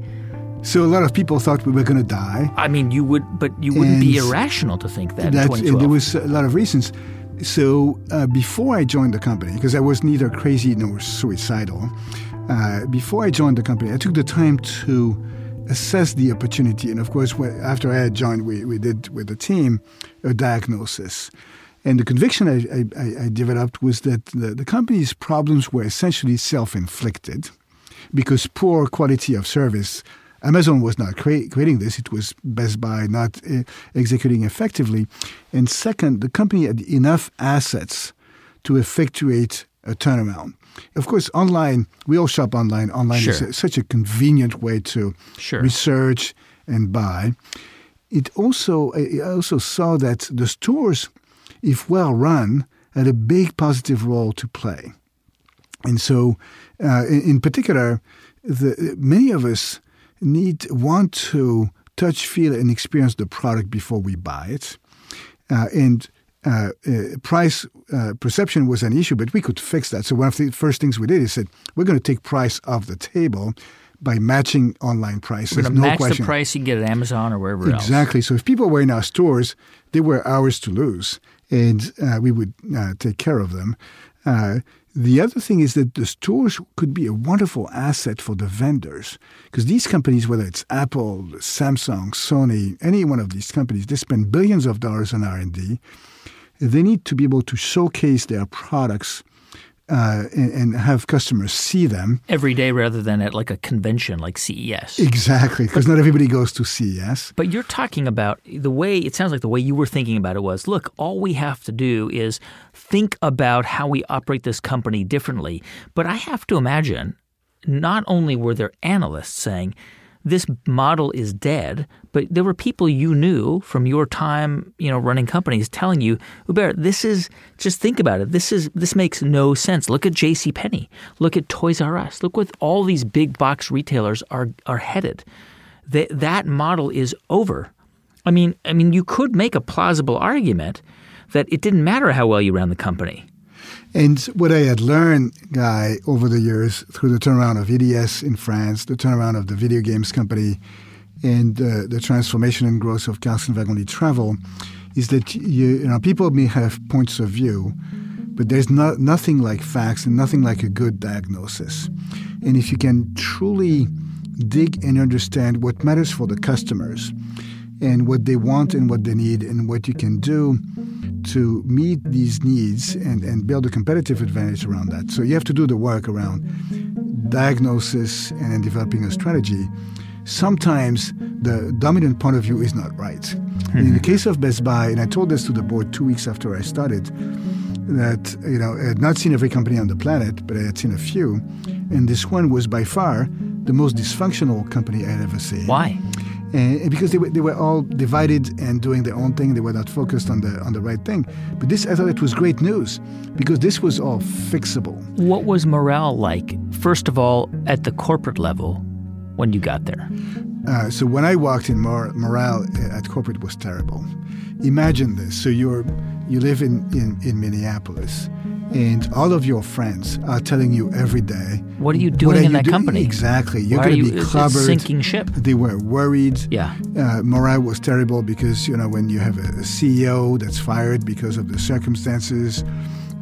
So a lot of people thought we were going to die. I mean, you would, but you wouldn't be irrational to think that. in That 2012. there was a lot of reasons. So uh, before I joined the company, because I was neither crazy nor suicidal, uh, before I joined the company, I took the time to assess the opportunity. And of course, after I had joined, we, we did with the team a diagnosis. And the conviction I, I, I developed was that the, the company's problems were essentially self-inflicted because poor quality of service. Amazon was not crea- creating this; it was Best Buy not uh, executing effectively. And second, the company had enough assets to effectuate a turnaround. Of course, online we all shop online. Online is a- such a convenient way to Sure. research and buy. It also I also saw that the stores, if well run, had a big positive role to play. And so, uh, in, in particular, the, many of us need want to touch, feel, and experience the product before we buy it. Uh, and uh, uh, price uh, perception was an issue, but we could fix that. So one of the first things we did is said we're going to take price off the table by matching online prices. We're going to no match question. the price you get at Amazon or wherever else. Exactly. So if people were in our stores, they were ours to lose, and uh, we would uh, take care of them. The other thing is that the stores could be a wonderful asset for the vendors because these companies, whether it's Apple, Samsung, Sony, any one of these companies, they spend billions of dollars on R and D. They need to be able to showcase their products uh, and, and have customers see them. Every day rather than at like a convention like CES. Exactly, because not everybody goes to CES. But you're talking about the way it sounds like the way you were thinking about it was look, all we have to do is think about how we operate this company differently. But I have to imagine not only were there analysts saying this model is dead, but there were people you knew from your time, you know, running companies telling you, Hubert, this is just think about it. This is this makes no sense. Look at J.C. Penney. Look at Toys R Us. Look what all these big box retailers are are headed. That that model is over. I mean, I mean, you could make a plausible argument that it didn't matter how well you ran the company. And what I had learned, Guy, over the years through the turnaround of EDS in France, the turnaround of the video games company, and uh, the transformation and growth of Carlson Wagonlit Travel, is that you, you know people may have points of view, but there's not, nothing like facts and nothing like a good diagnosis. And if you can truly dig and understand what matters for the customers and what they want and what they need and what you can do to meet these needs and, and build a competitive advantage around that. So you have to do the work around diagnosis and then developing a strategy. Sometimes the dominant point of view is not right. And in the mm-hmm. case of Best Buy, and I told this to the board two weeks after I started, that you know I had not seen every company on the planet, but I had seen a few, and this one was by far the most dysfunctional company I had ever seen. Why? And because they were, they were all divided and doing their own thing, they were not focused on the on the right thing. But this, I thought, it was great news because this was all fixable. What was morale like, first of all, at the corporate level when you got there? Uh, so when I walked in, mor- morale at corporate was terrible. Imagine this: so you're you live in, in, in Minneapolis, and all of your friends are telling you every day, What are you "What doing are in you that doing?" company? Exactly, you're going to you- be clobbered. sinking ship. They were worried. Yeah. Uh, morale was terrible because you know when you have a, CEO that's fired because of the circumstances,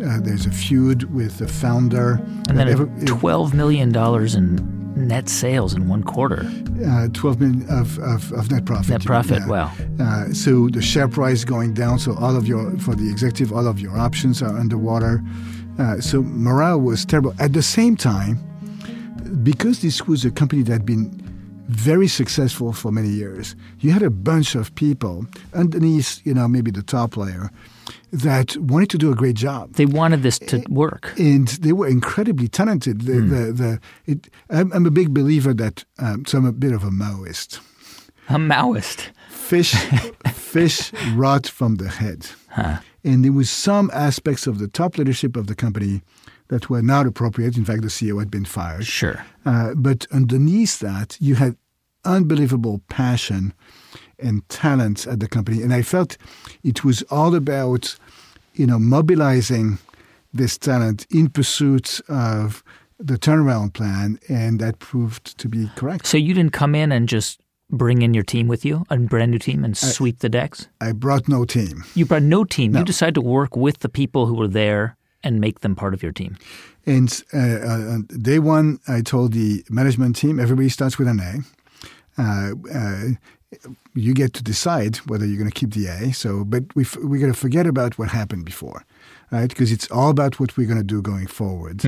uh, there's a feud with the founder. And then Every- a $12 million in net sales in one quarter. uh, 12 million of, of, of net profit. Net profit, wow. Uh, so the share price going down. So all of your, for the executive, all of your options are underwater. Uh, so morale was terrible. At the same time, because this was a company that had been very successful for many years, you had a bunch of people underneath, you know, maybe the top layer that wanted to do a great job They wanted this to work. and they were incredibly talented. The, the, the, it, I'm, I'm a big believer that, um, so I'm a bit of a Maoist. A Maoist. Fish, fish rot from the head. And there was some aspects of the top leadership of the company that were not appropriate. In fact, the CEO had been fired. Sure. Uh, but underneath that, you had unbelievable passion and talent at the company. And I felt it was all about, you know, mobilizing this talent in pursuit of the turnaround plan, and that proved to be correct. So you didn't come in and just bring in your team with you, a brand new team, and sweep the decks? I brought no team. You brought no team. No. You decided to work with the people who were there and make them part of your team. And uh, uh, on day one, I told the management team, everybody starts with an A. Uh, uh, you get to decide whether you're going to keep the A. So, but we f- we're going to forget about what happened before, right? Because it's all about what we're going to do going forward.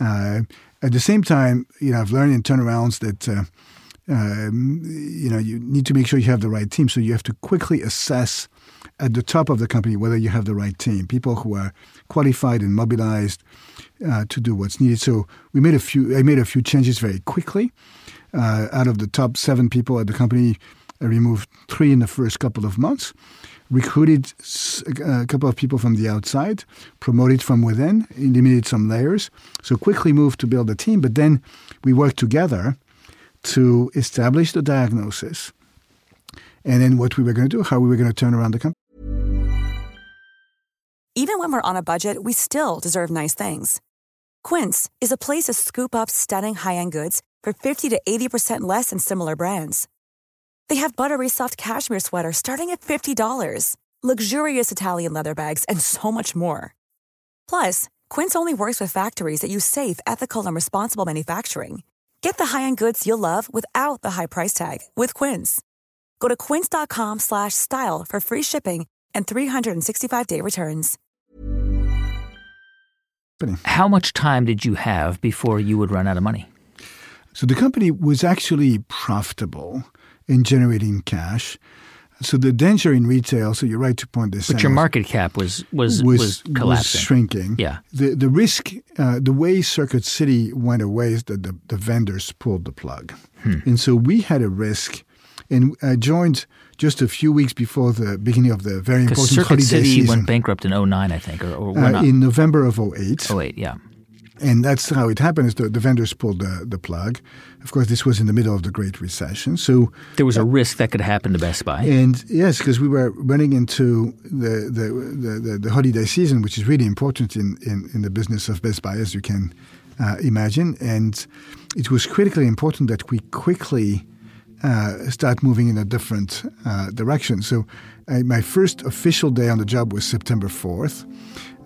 Uh, at the same time, you know, I've learned in turnarounds that. Uh, um, you know, you need to make sure you have the right team. So you have to quickly assess at the top of the company whether you have the right team, people who are qualified and mobilized uh, to do what's needed. So we made a few. I made a few changes very quickly. Uh, out of the top seven people at the company, I removed three in the first couple of months. Recruited uh, a couple of people from the outside, promoted from within, eliminated some layers. So quickly moved to build a team. But then we worked together to establish the diagnosis, and then what we were going to do, how we were going to turn around the company. Even when we're on a budget, we still deserve nice things. Quince is a place to scoop up stunning high-end goods for 50 to 80% less than similar brands. They have buttery soft cashmere sweaters starting at $50, luxurious Italian leather bags, and so much more. Plus, Quince only works with factories that use safe, ethical, and responsible manufacturing. Get the high-end goods you'll love without the high price tag with Quince. Go to quince.com slash style for free shipping and 365-day returns. How much time did you have before you would run out of money? So the company was actually profitable in generating cash. So the danger in retail, so you're right to point this But out. your market cap was was was, collapsing. shrinking. Yeah. The the risk, uh, the way Circuit City went away is that the, the vendors pulled the plug, Hmm. and so we had a risk. And I joined just a few weeks before the beginning of the very important Circuit holiday City season went bankrupt in 09, I think, or, or uh, in November of 08. Oh wait, yeah. And that's how it happened. Is the, the vendors pulled the, the plug. Of course, this was in the middle of the Great Recession. So There was a risk that could happen to Best Buy. And yes, because we were running into the the, the, the, the holiday season, which is really important in, in, in the business of Best Buy, as you can uh, imagine. And it was critically important that we quickly uh, start moving in a different uh, direction. So uh, my first official day on the job was September 4th.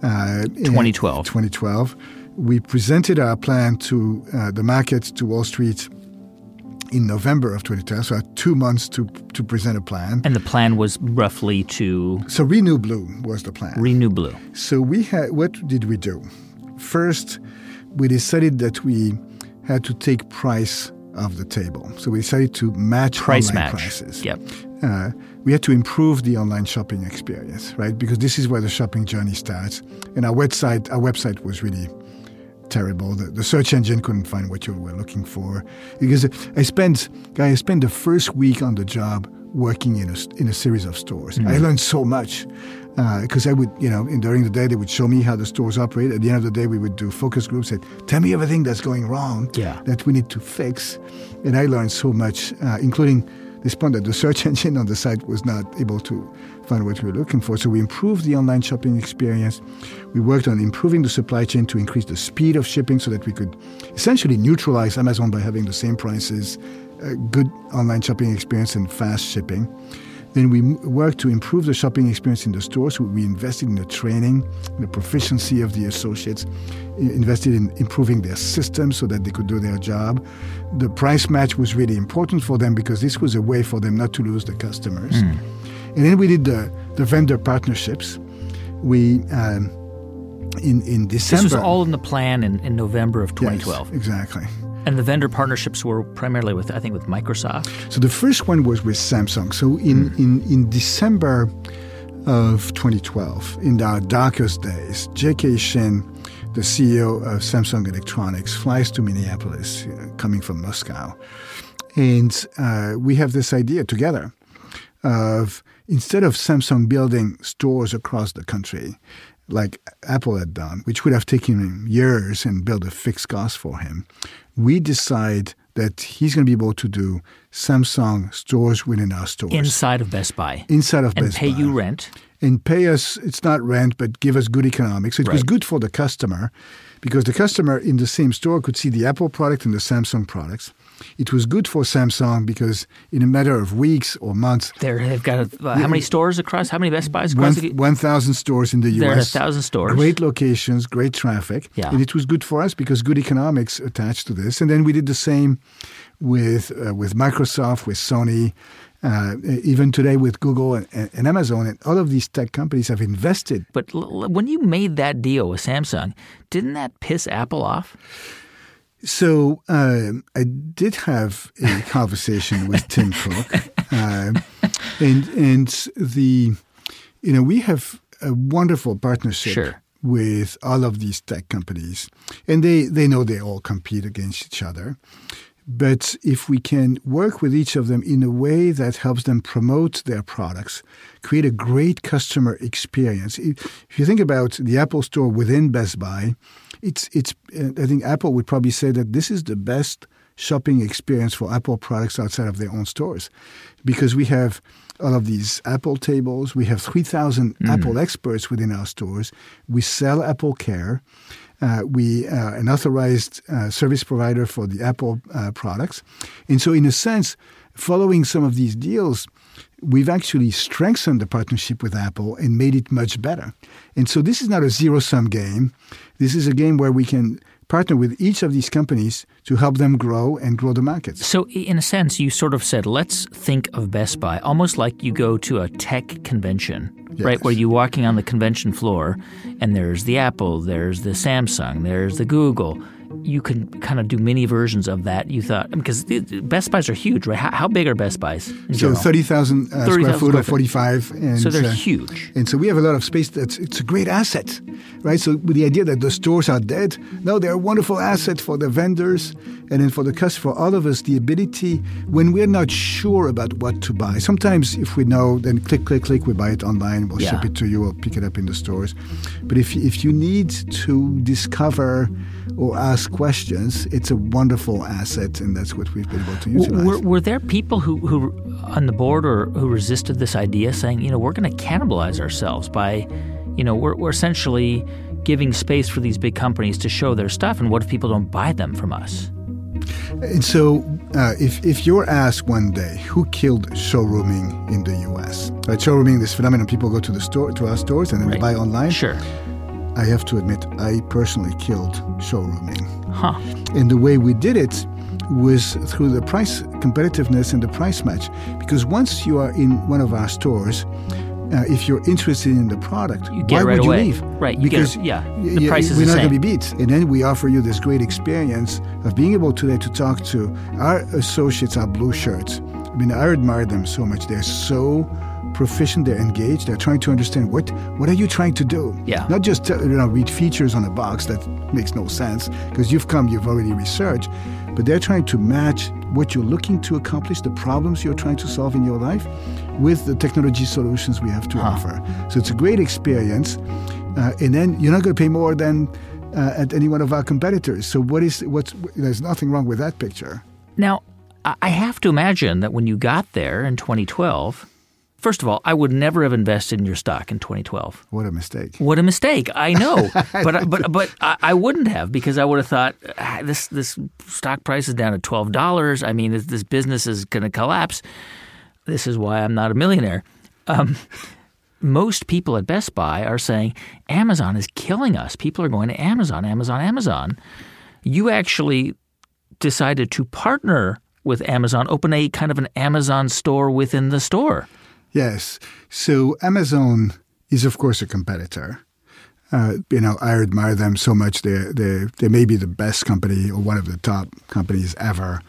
Uh, 2012. 2012. We presented our plan to uh, the market, to Wall Street, in November of 2012. So I had two months to to present a plan. And the plan was roughly to So Renew Blue was the plan. renew blue. so we had what did we do? First, we decided that we had to take price off the table. So we decided to match Price online match. prices. Yep. Uh, we had to improve the online shopping experience, right? Because this is where the shopping journey starts. And our website, our website was really terrible. The, the search engine couldn't find what you were looking for. Because I spent, guy, I spent the first week on the job working in a, in a series of stores. I learned so much because I would, you know, in, during the day they would show me how the stores operate. At the end of the day, we would do focus groups. Said, "Tell me everything that's going wrong Yeah. that we need to fix." And I learned so much, uh, including this point that the search engine on the site was not able to find what we were looking for. So we improved the online shopping experience. We worked on improving the supply chain to increase the speed of shipping so that we could essentially neutralize Amazon by having the same prices, a good online shopping experience, and fast shipping. Then we worked to improve the shopping experience in the stores. We invested in the training, the proficiency of the associates, invested in improving their systems so that they could do their job. The price match was really important for them because this was a way for them not to lose the customers. Hmm. And then we did the, the vendor partnerships. We um, in in December. This was all in the plan in, in November of Yes, 2012. exactly. And the vendor partnerships were primarily with, I think, with Microsoft. So the first one was with Samsung. So in, in, in December of 2012, in our darkest days, J.K. Shin, the CEO of Samsung Electronics, flies to Minneapolis, uh, coming from Moscow. And uh, we have this idea together of instead of Samsung building stores across the country, like Apple had done, which would have taken him years and build a fixed cost for him, we decide that he's going to be able to do Samsung stores within our stores. Inside of Best Buy. Inside of and Best Buy. And pay you rent. and pay us, it's not rent, but give us good economics. It was good for the customer because the customer in the same store could see the Apple product and the Samsung products. It was good for Samsung because in a matter of weeks or months, There, they've got a, uh, how many stores across? How many Best Buys across? 1,000 stores in the U.S. There are US. 1,000 stores. Great locations, great traffic. Yeah. And it was good for us because good economics attached to this. And then we did the same with, uh, with Microsoft, with Sony, uh, even today with Google and, and Amazon. And all of these tech companies have invested but l- when you made that deal with Samsung, didn't that piss Apple off? So um, I did have a conversation with Tim Cook, um, and and the you know we have a wonderful partnership Sure. with all of these tech companies, and they they know they all compete against each other. But if we can work with each of them in a way that helps them promote their products, create a great customer experience. If you think about the Apple Store within Best Buy, it's it's. uh, I think Apple would probably say that this is the best shopping experience for Apple products outside of their own stores, because we have all of these Apple tables. We have three thousand Apple experts within our stores. We sell Apple Care. Uh, we are an authorized uh, service provider for the Apple uh, products. And so, in a sense, following some of these deals, we've actually strengthened the partnership with Apple and made it much better. And so, this is not a zero sum game. This is a game where we can partner with each of these companies to help them grow and grow the markets. So, in a sense, you sort of said, let's think of Best Buy almost like you go to a tech convention, right? Where you're walking on the convention floor and there's the Apple, there's the Samsung, there's the Google. You can kind of do many versions of that. You thought, because Best Buys are huge, right? How, how big are Best Buys? So, general? 30,000 uh, 30,000 square foot or 45. And, So they're uh, huge. And so we have a lot of space. That's it's a great asset, right? So with the idea that the stores are dead, no, they're a wonderful asset for the vendors and then for the customer, for all of us, the ability when we're not sure about what to buy. Sometimes if we know, then click, click, click, we buy it online, we'll Yeah. ship it to you or pick it up in the stores. But if if you need to discover or ask questions, it's a wonderful asset, and that's what we've been able to utilize. Were, were there people who, who on the board or who resisted this idea, saying, you know, we're going to cannibalize ourselves by, you know, we're, we're essentially giving space for these big companies to show their stuff, and what if people don't buy them from us? And so, uh, if, if you're asked one day who killed showrooming in the U.S., right? Showrooming, this phenomenon, people go to the store, to our stores, and then Right. they buy online. Sure. I have to admit, I personally killed showrooming, Huh. and the way we did it was through the price competitiveness and the price match. Because once you are in one of our stores, uh, if you're interested in the product, why right would away. you leave? Right, you because it- yeah, the price is we're not going to be beat. And then we offer you this great experience of being able today to talk to our associates, our blue shirts. I mean, I admire them so much. They're so proficient. They're engaged. They're trying to understand what what are you trying to do. Yeah. Not just uh, you know read features on a box that makes no sense because you've come, you've already researched, but they're trying to match what you're looking to accomplish, the problems you're trying to solve in your life, with the technology solutions we have to offer. So it's a great experience, uh, and then you're not going to pay more than uh, at any one of our competitors. So what is what's there's nothing wrong with that picture. Now, I I have to imagine that when you got there in 2012, first of all, I would never have invested in your stock in 2012. What a mistake. What a mistake! I know, but but but I, I wouldn't have because I would have thought ah, this this stock price is down to twelve dollars. I mean, this, this business is going to collapse. This is why I'm not a millionaire. Um, most people at Best Buy are saying Amazon is killing us. People are going to Amazon, Amazon, Amazon. You actually decided to partner with Amazon, open a kind of an Amazon store within the store. Yes. So Amazon is, of course, a competitor. Uh, you know, I admire them so much. They they they may be the best company or one of the top companies ever,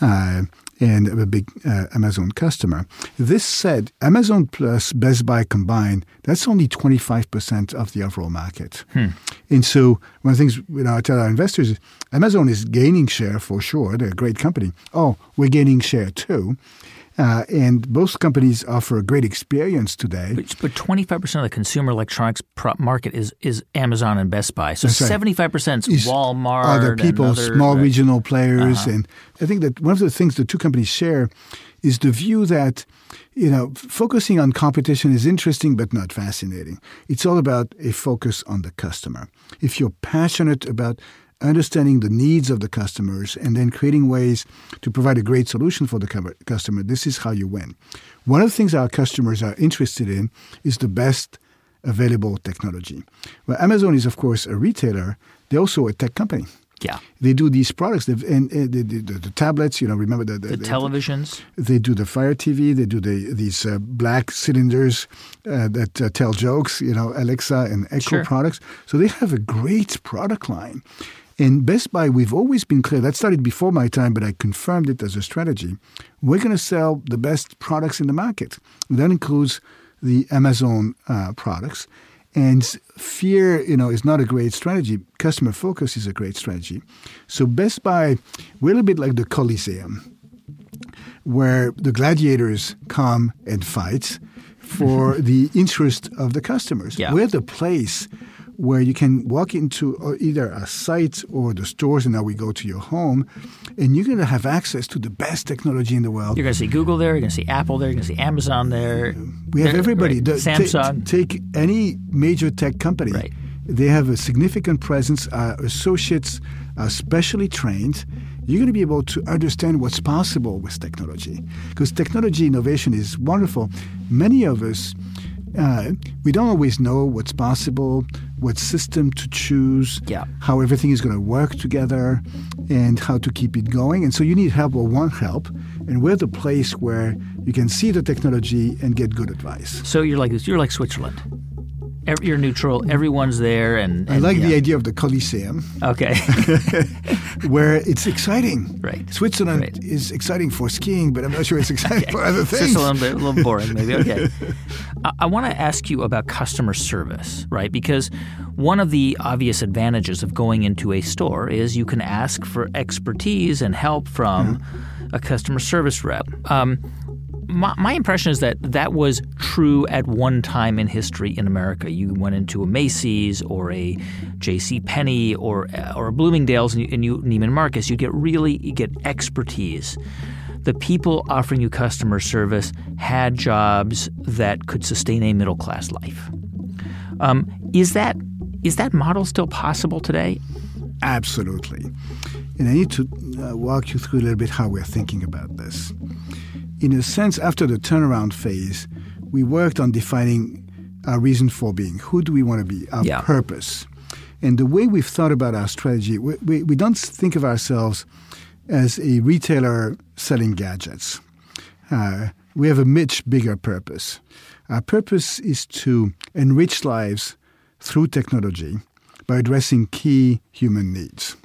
uh, and a big uh, Amazon customer. This said, Amazon plus Best Buy combined, that's only twenty five percent of the overall market. And so, one of the things you know, I tell our investors is Amazon is gaining share for sure. They're a great company. Oh, we're gaining share too. Uh, and both companies offer a great experience today. But, but 25% of the consumer electronics market is, is Amazon and Best Buy. So right. 75% is Walmart. Other people, other, small right. regional players. Uh-huh. And I think that one of the things the two companies share is the view that you know focusing on competition is interesting but not fascinating. It's all about a focus on the customer. If you're passionate about understanding the needs of the customers and then creating ways to provide a great solution for the customer, this is how you win. One of the things our customers are interested in is the best available technology. Well, Amazon is, of course, a retailer, they're also a tech company. Yeah, they do these products and, and the, the, the, tablets. You know, remember the, the, the televisions. They do the Fire TV. They do the these uh, black cylinders uh, that uh, tell jokes. You know, Alexa and Echo sure. products. So they have a great product line. In Best Buy, we've always been clear. That started before my time, but I confirmed it as a strategy. We're going to sell the best products in the market. That includes the Amazon uh, products. And fear, you know, is not a great strategy. Customer focus is a great strategy. So Best Buy, we're a little bit like the Coliseum, where the gladiators come and fight for the interest of the customers. Yeah. We're the place where you can walk into uh, either a site or the stores, and now we go to your home, and you're going to have access to the best technology in the world. You're going to see Google there, you're going to see Apple there, you're going to see Amazon there. We have everybody. Right. The, Samsung. T- take any major tech company. Right. They have a significant presence. Our associates are specially trained. You're going to be able to understand what's possible with technology. Because technology innovation is wonderful. Many of us, uh, we don't always know what's possible what system to choose, yeah. how everything is going to work together, and how to keep it going. And so you need help or want help. And we're the place where you can see the technology and get good advice. So you're like. You're like Switzerland you're neutral. Everyone's there, and, and I like yeah. the idea of the Coliseum. Okay, where it's exciting. Right. Switzerland right. is exciting for skiing, but I'm not sure it's exciting okay. for other things. It's just a little bit, a little boring, maybe. Okay. I, I want to ask you about customer service, right? Because one of the obvious advantages of going into a store is you can ask for expertise and help from a customer service rep. Um, my, my, impression is that that was true at one time in history in America. You went into a Macy's or a J.C. Penney or or a Bloomingdale's and you, and you Neiman Marcus. You get really you get expertise. The people offering you customer service had jobs that could sustain a middle class life. Um, is that is that model still possible today? Absolutely. And I need to uh, walk you through a little bit how we're thinking about this in a sense, after the turnaround phase, we worked on defining our reason for being. Who do we want to be? Our yeah. purpose. And the way we've thought about our strategy, we, we, we don't think of ourselves as a retailer selling gadgets. Uh, we have a much bigger purpose. Our purpose is to enrich lives through technology by addressing key human needs.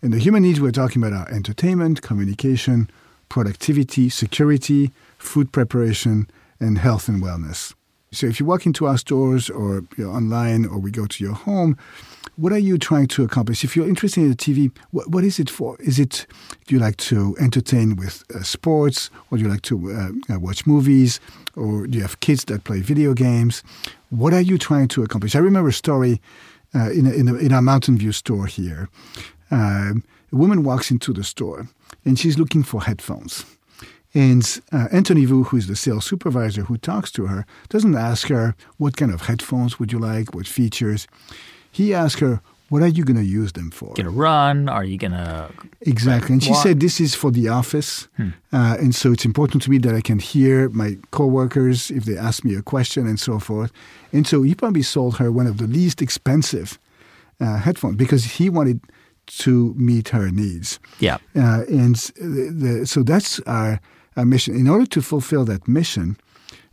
And the human needs we're talking about are entertainment, communication, productivity, security, food preparation, and health and wellness. So if you walk into our stores or you're online or we go to your home, what are you trying to accomplish? If you're interested in the TV, what, what is it for? Is it do you like to entertain with uh, sports, or do you like to uh, uh, watch movies, or do you have kids that play video games? What are you trying to accomplish? I remember a story uh, in, a, in, a, in, our Mountain View store here. Um, a woman walks into the store and she's looking for headphones. And uh, Anthony Vu, who is the sales supervisor who talks to her, doesn't ask her, What kind of headphones would you like? What features? He asks her, What are you going to use them for? Going to run? Are you going to. Exactly. And she walk? said, This is for the office. Hmm. Uh, and so it's important to me that I can hear my coworkers if they ask me a question and so forth. And so he probably sold her one of the least expensive uh, headphones because he wanted to meet her needs. Yeah. Uh, and the, the, so that's our, our, mission. In order to fulfill that mission,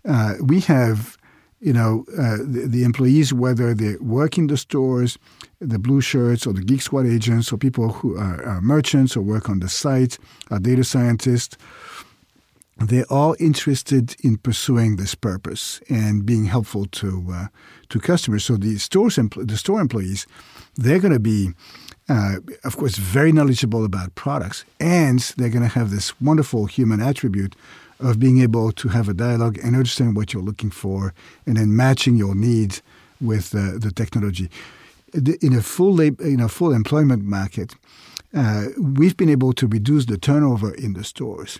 uh, we have, you know, uh, the, the, employees, whether they work in the stores, the blue shirts or the Geek Squad agents or people who are, are merchants or work on the site, are data scientists, they're all interested in pursuing this purpose and being helpful to uh, to customers. So the stores, the store employees, they're going to be uh, of course, very knowledgeable about products, and they're going to have this wonderful human attribute of being able to have a dialogue and understand what you're looking for, and then matching your needs with uh, the technology. In a full in a full employment market, uh, we've been able to reduce the turnover in the stores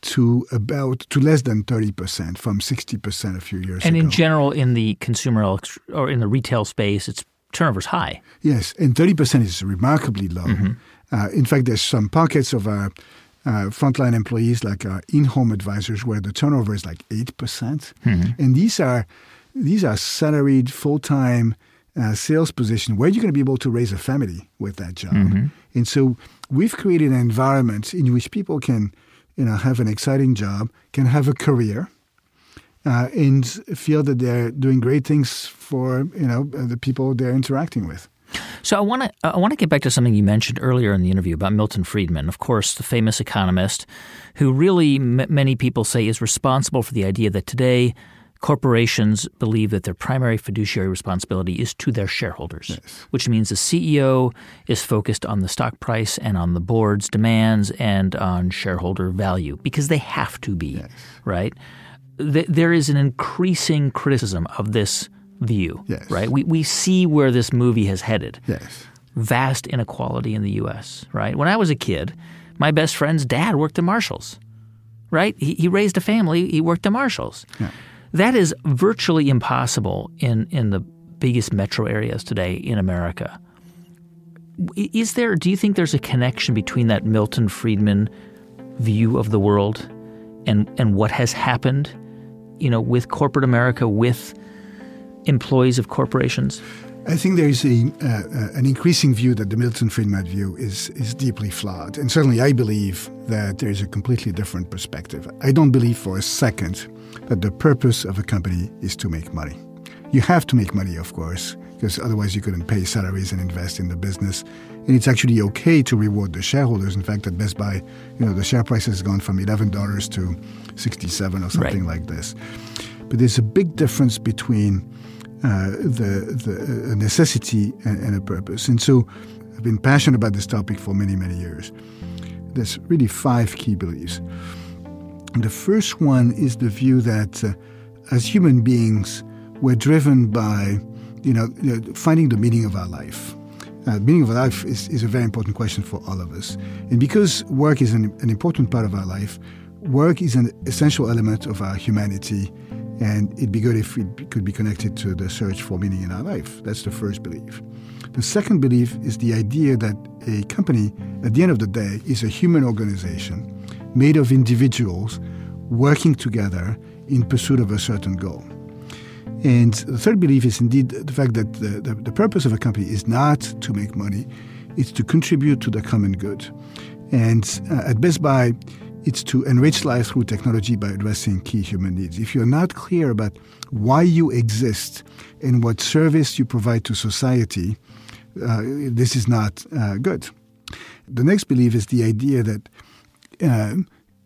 to about to less than 30% from 60% a few years and ago. And in general in the consumer or in the retail space it's turnover's high yes and 30% is remarkably low mm-hmm. uh, in fact there's some pockets of our uh, frontline employees like our in-home advisors where the turnover is like 8% mm-hmm. and these are these are salaried full-time uh, sales position where you're going to be able to raise a family with that job. Mm-hmm. And so we've created an environment in which people can, you know, have an exciting job, can have a career, uh, and feel that they're doing great things for you know the people they're interacting with. So I want to I want to get back to something you mentioned earlier in the interview about Milton Friedman, of course, the famous economist, who really m- many people say is responsible for the idea that today corporations believe that their primary fiduciary responsibility is to their shareholders, yes. which means the CEO is focused on the stock price and on the board's demands and on shareholder value because they have to be, yes. right? There is an increasing criticism of this view, yes. right? We, we see where this movie has headed. Yes. Vast inequality in the U.S., right? When I was a kid, my best friend's dad worked at Marshall's, right? He, he raised a family, he worked at Marshall's. Yeah. That is virtually impossible in, in the biggest metro areas today in America. Is there, do you think there's a connection between that Milton Friedman view of the world and, and what has happened, you know, with corporate America, with employees of corporations? I think there is a, uh, uh, an increasing view that the Milton Friedman view is, is deeply flawed. And certainly I believe that there is a completely different perspective. I don't believe for a second that the purpose of a company is to make money. You have to make money, of course, because otherwise you couldn't pay salaries and invest in the business. And it's actually okay to reward the shareholders. In fact, at Best Buy, you know, the share price has gone from eleven dollars to sixty-seven or something right. like this. But there's a big difference between uh, the the necessity and, and a purpose. And so, I've been passionate about this topic for many many years. There's really five key beliefs. And the first one is the view that uh, as human beings, we're driven by, you know, finding the meaning of our life. Uh, meaning of life is, is a very important question for all of us. And because work is an, an important part of our life, work is an essential element of our humanity, and it'd be good if it could be connected to the search for meaning in our life. That's the first belief. The second belief is the idea that a company, at the end of the day, is a human organization made of individuals working together in pursuit of a certain goal. And the third belief is indeed the fact that the, the, the, purpose of a company is not to make money, it's to contribute to the common good. And uh, at Best Buy, it's to enrich life through technology by addressing key human needs. If you're not clear about why you exist and what service you provide to society, uh, this is not uh, good. The next belief is the idea that uh,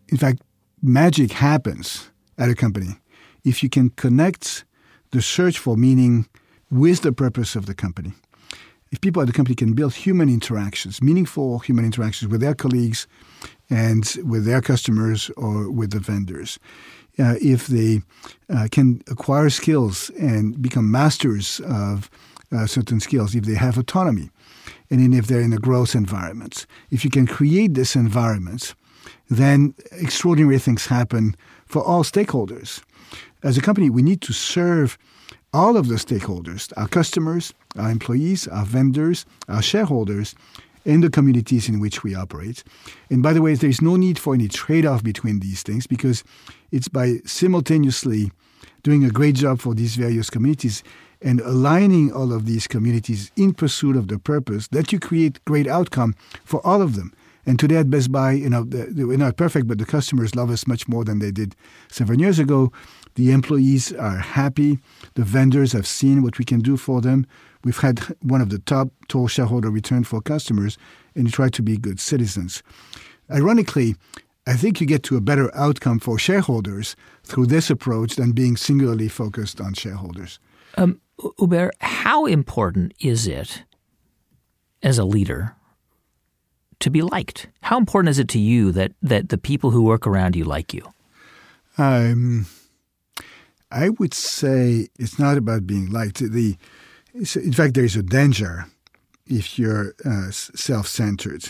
in fact, magic happens at a company if you can connect the search for meaning with the purpose of the company. If people at the company can build human interactions, meaningful human interactions with their colleagues and with their customers or with the vendors, uh, if they uh, can acquire skills and become masters of uh, certain skills, if they have autonomy, and then if they're in a growth environment, if you can create this environment then extraordinary things happen for all stakeholders. As a company, we need to serve all of the stakeholders our customers, our employees, our vendors, our shareholders, in the communities in which we operate. And by the way, there's no need for any trade off between these things because it's by simultaneously doing a great job for these various communities and aligning all of these communities in pursuit of the purpose that you create great outcome for all of them. And today at Best Buy, you know, we're not perfect, but the customers love us much more than they did seven years ago. The employees are happy. The vendors have seen what we can do for them. We've had one of the top total shareholder return for customers, and try to be good citizens. Ironically, I think you get to a better outcome for shareholders through this approach than being singularly focused on shareholders. Um, Hubert, how important is it as a leader to be liked? How important is it to you that, that the people who work around you like you? Um, I would say it's not about being liked. The, in fact, there is a danger if you're uh, self centered.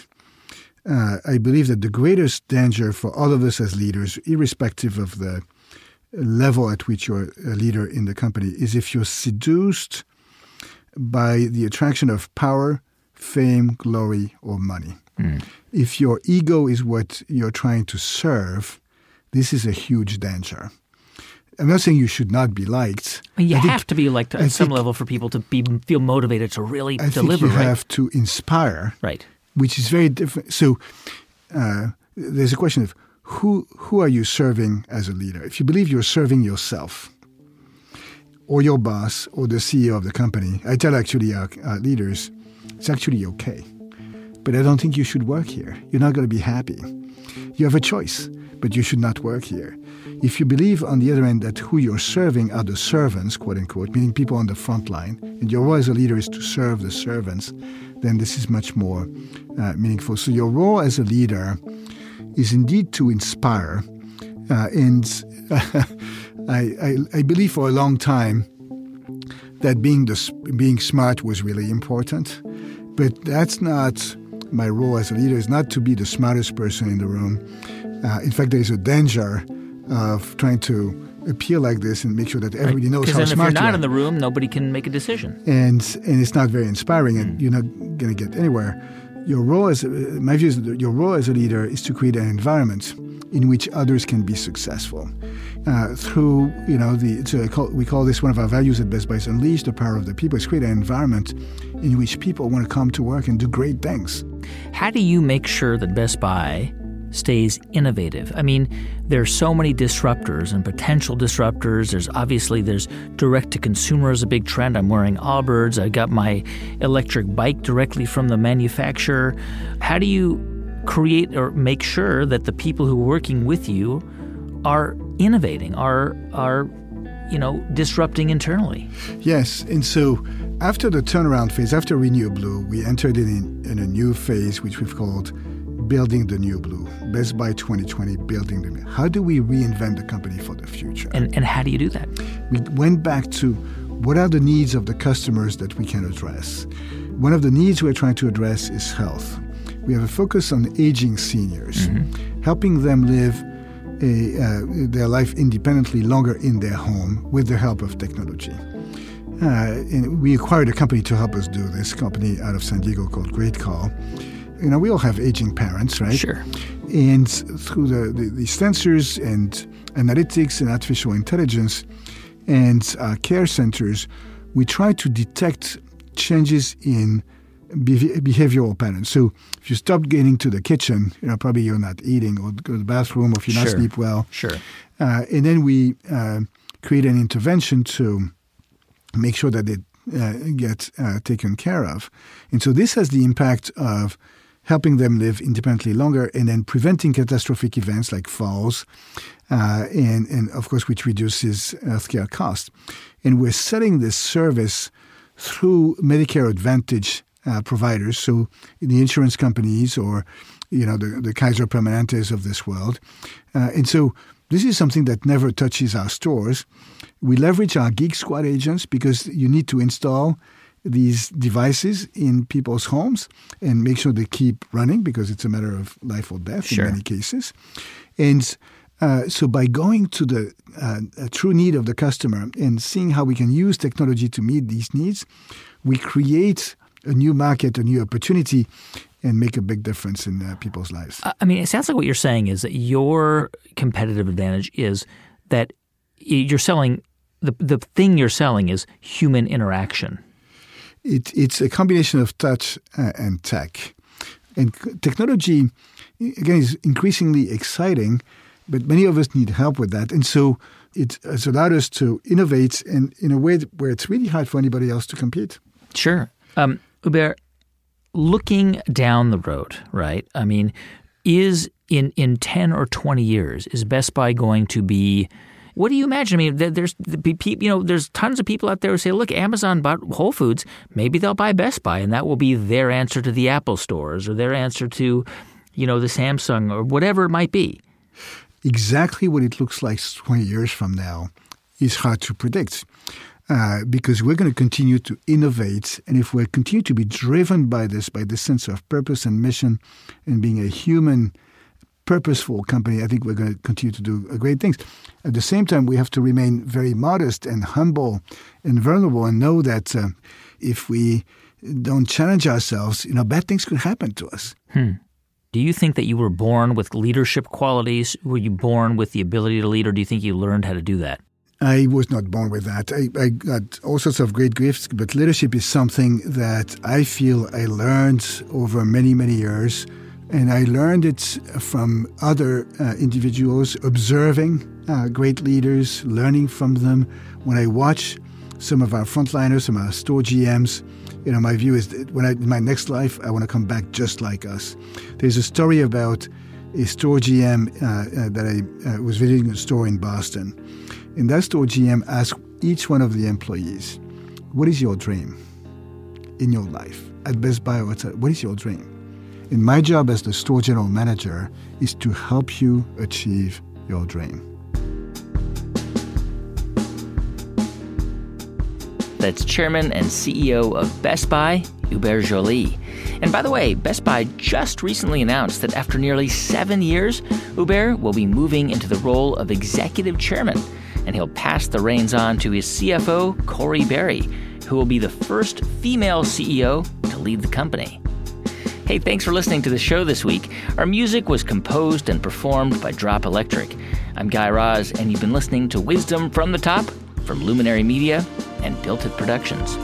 Uh, I believe that the greatest danger for all of us as leaders, irrespective of the level at which you're a leader in the company, is if you're seduced by the attraction of power, fame, glory, or money. Mm. If your ego is what you're trying to serve, this is a huge danger. I'm not saying you should not be liked. You I have think, to be liked at some level for people to be feel motivated to really I deliver. Think you right? have to inspire, right? Which is very different. So uh, there's a question of who who are you serving as a leader? If you believe you're serving yourself, or your boss, or the CEO of the company, I tell actually our, our leaders, it's actually okay, but I don't think you should work here. You're not going to be happy. You have a choice, but you should not work here. If you believe, on the other end, that who you're serving are the servants, quote unquote, meaning people on the front line, and your role as a leader is to serve the servants, then this is much more uh, meaningful. So your role as a leader is indeed to inspire. Uh, and uh, I, I, I, believe for a long time that being, the, being smart was really important. But that's not my role as a leader, is not to be the smartest person in the room. Uh, in fact, there is a danger of trying to appear like this and make sure that everybody right. knows how then smart if you're not you in the room, nobody can make a decision. And and it's not very inspiring, and mm. you're not going to get anywhere. Your role as my view is that your role as a leader is to create an environment in which others can be successful uh, through you know the so call, we call this one of our values at Best Buy is unleash the power of the people. It's create an environment in which people want to come to work and do great things. How do you make sure that Best Buy stays innovative. I mean, there's so many disruptors and potential disruptors. There's obviously there's direct to consumer is a big trend. I'm wearing Allbirds. I got my electric bike directly from the manufacturer. How do you create or make sure that the people who are working with you are innovating, are are you know, disrupting internally. Yes, and so after the turnaround phase, after Renew Blue, we entered in, in a new phase which we've called building the new blue. Best Buy 2020, building the new. How do we reinvent the company for the future? And, and how do you do that? We went back to what are the needs of the customers that we can address. One of the needs we're trying to address is health. We have a focus on aging seniors, mm-hmm. helping them live a, uh, their life independently longer in their home with the help of technology. Uh, we acquired a company to help us do this, company out of San Diego called GreatCall you know, we all have aging parents, right? Sure. And through the, the, the sensors and analytics and artificial intelligence and uh, care centers, we try to detect changes in behavioral patterns. So if you stop getting to the kitchen, you know, probably you're not eating or go to the bathroom or if you're sure. not sleep well. Sure. Uh, and then we uh, create an intervention to make sure that they uh, get uh, taken care of. And so this has the impact of helping them live independently longer, and then preventing catastrophic events like falls, uh, and, and of course, which reduces healthcare costs. And we're selling this service through Medicare Advantage uh, providers, so the insurance companies or you know the, the Kaiser Permanentes of this world. Uh, and so this is something that never touches our stores. We leverage our Geek Squad agents because you need to install these devices in people's homes and make sure they keep running because it's a matter of life or death sure. in many cases. And uh, so, by going to the uh, true need of the customer and seeing how we can use technology to meet these needs, we create a new market, a new opportunity, and make a big difference in uh, people's lives. I mean, it sounds like what you're saying is that your competitive advantage is that you're selling the the thing you're selling is human interaction it, it's a combination of touch uh, and tech. And technology, again, is increasingly exciting, but many of us need help with that. And so it has allowed us to innovate in, in a way where it's really hard for anybody else to compete. Sure. Um, looking down the road, right? I mean, is in, in 10 or 20 years, is Best Buy going to be What do you imagine? I mean, there's you know, there's tons of people out there who say, "Look, Amazon bought Whole Foods. Maybe they'll buy Best Buy, and that will be their answer to the Apple stores or their answer to, you know, the Samsung or whatever it might be." Exactly what it looks like 20 years from now is hard to predict. Uh, because we're going to continue to innovate. And if we continue to be driven by this, by this sense of purpose and mission and being a human, purposeful company, I think we're going to continue to do great things. At the same time, we have to remain very modest and humble and vulnerable and know that uh, if we don't challenge ourselves, you know, bad things could happen to us. Hmm. Do you think that you were born with leadership qualities? Were you born with the ability to lead, or do you think you learned how to do that? I was not born with that. I, I, got all sorts of great gifts, but leadership is something that I feel I learned over many, many years. And I learned it from other uh, individuals, observing uh, great leaders, learning from them. When I watch some of our frontliners, some of our store GMs, you know, my view is that when I, in my next life, I want to come back just like us. There's a story about a store GM uh, uh, that I uh, was visiting a store in Boston in that store, GM asked each one of the employees, What is your dream in your life? At Best Buy, what is your dream? And my job as the store general manager is to help you achieve your dream. That's Chairman and CEO of Best Buy, Hubert Joly. And by the way, Best Buy just recently announced that after nearly seven years, Hubert will be moving into the role of Executive Chairman and he'll pass the reins on to his CFO, Corie Barry, who will be the first female CEO to lead the company. Hey, thanks for listening to the show this week. Our music was composed and performed by Drop Electric. I'm Guy Raz, and you've been listening to Wisdom from the Top from Luminary Media and Built It Productions.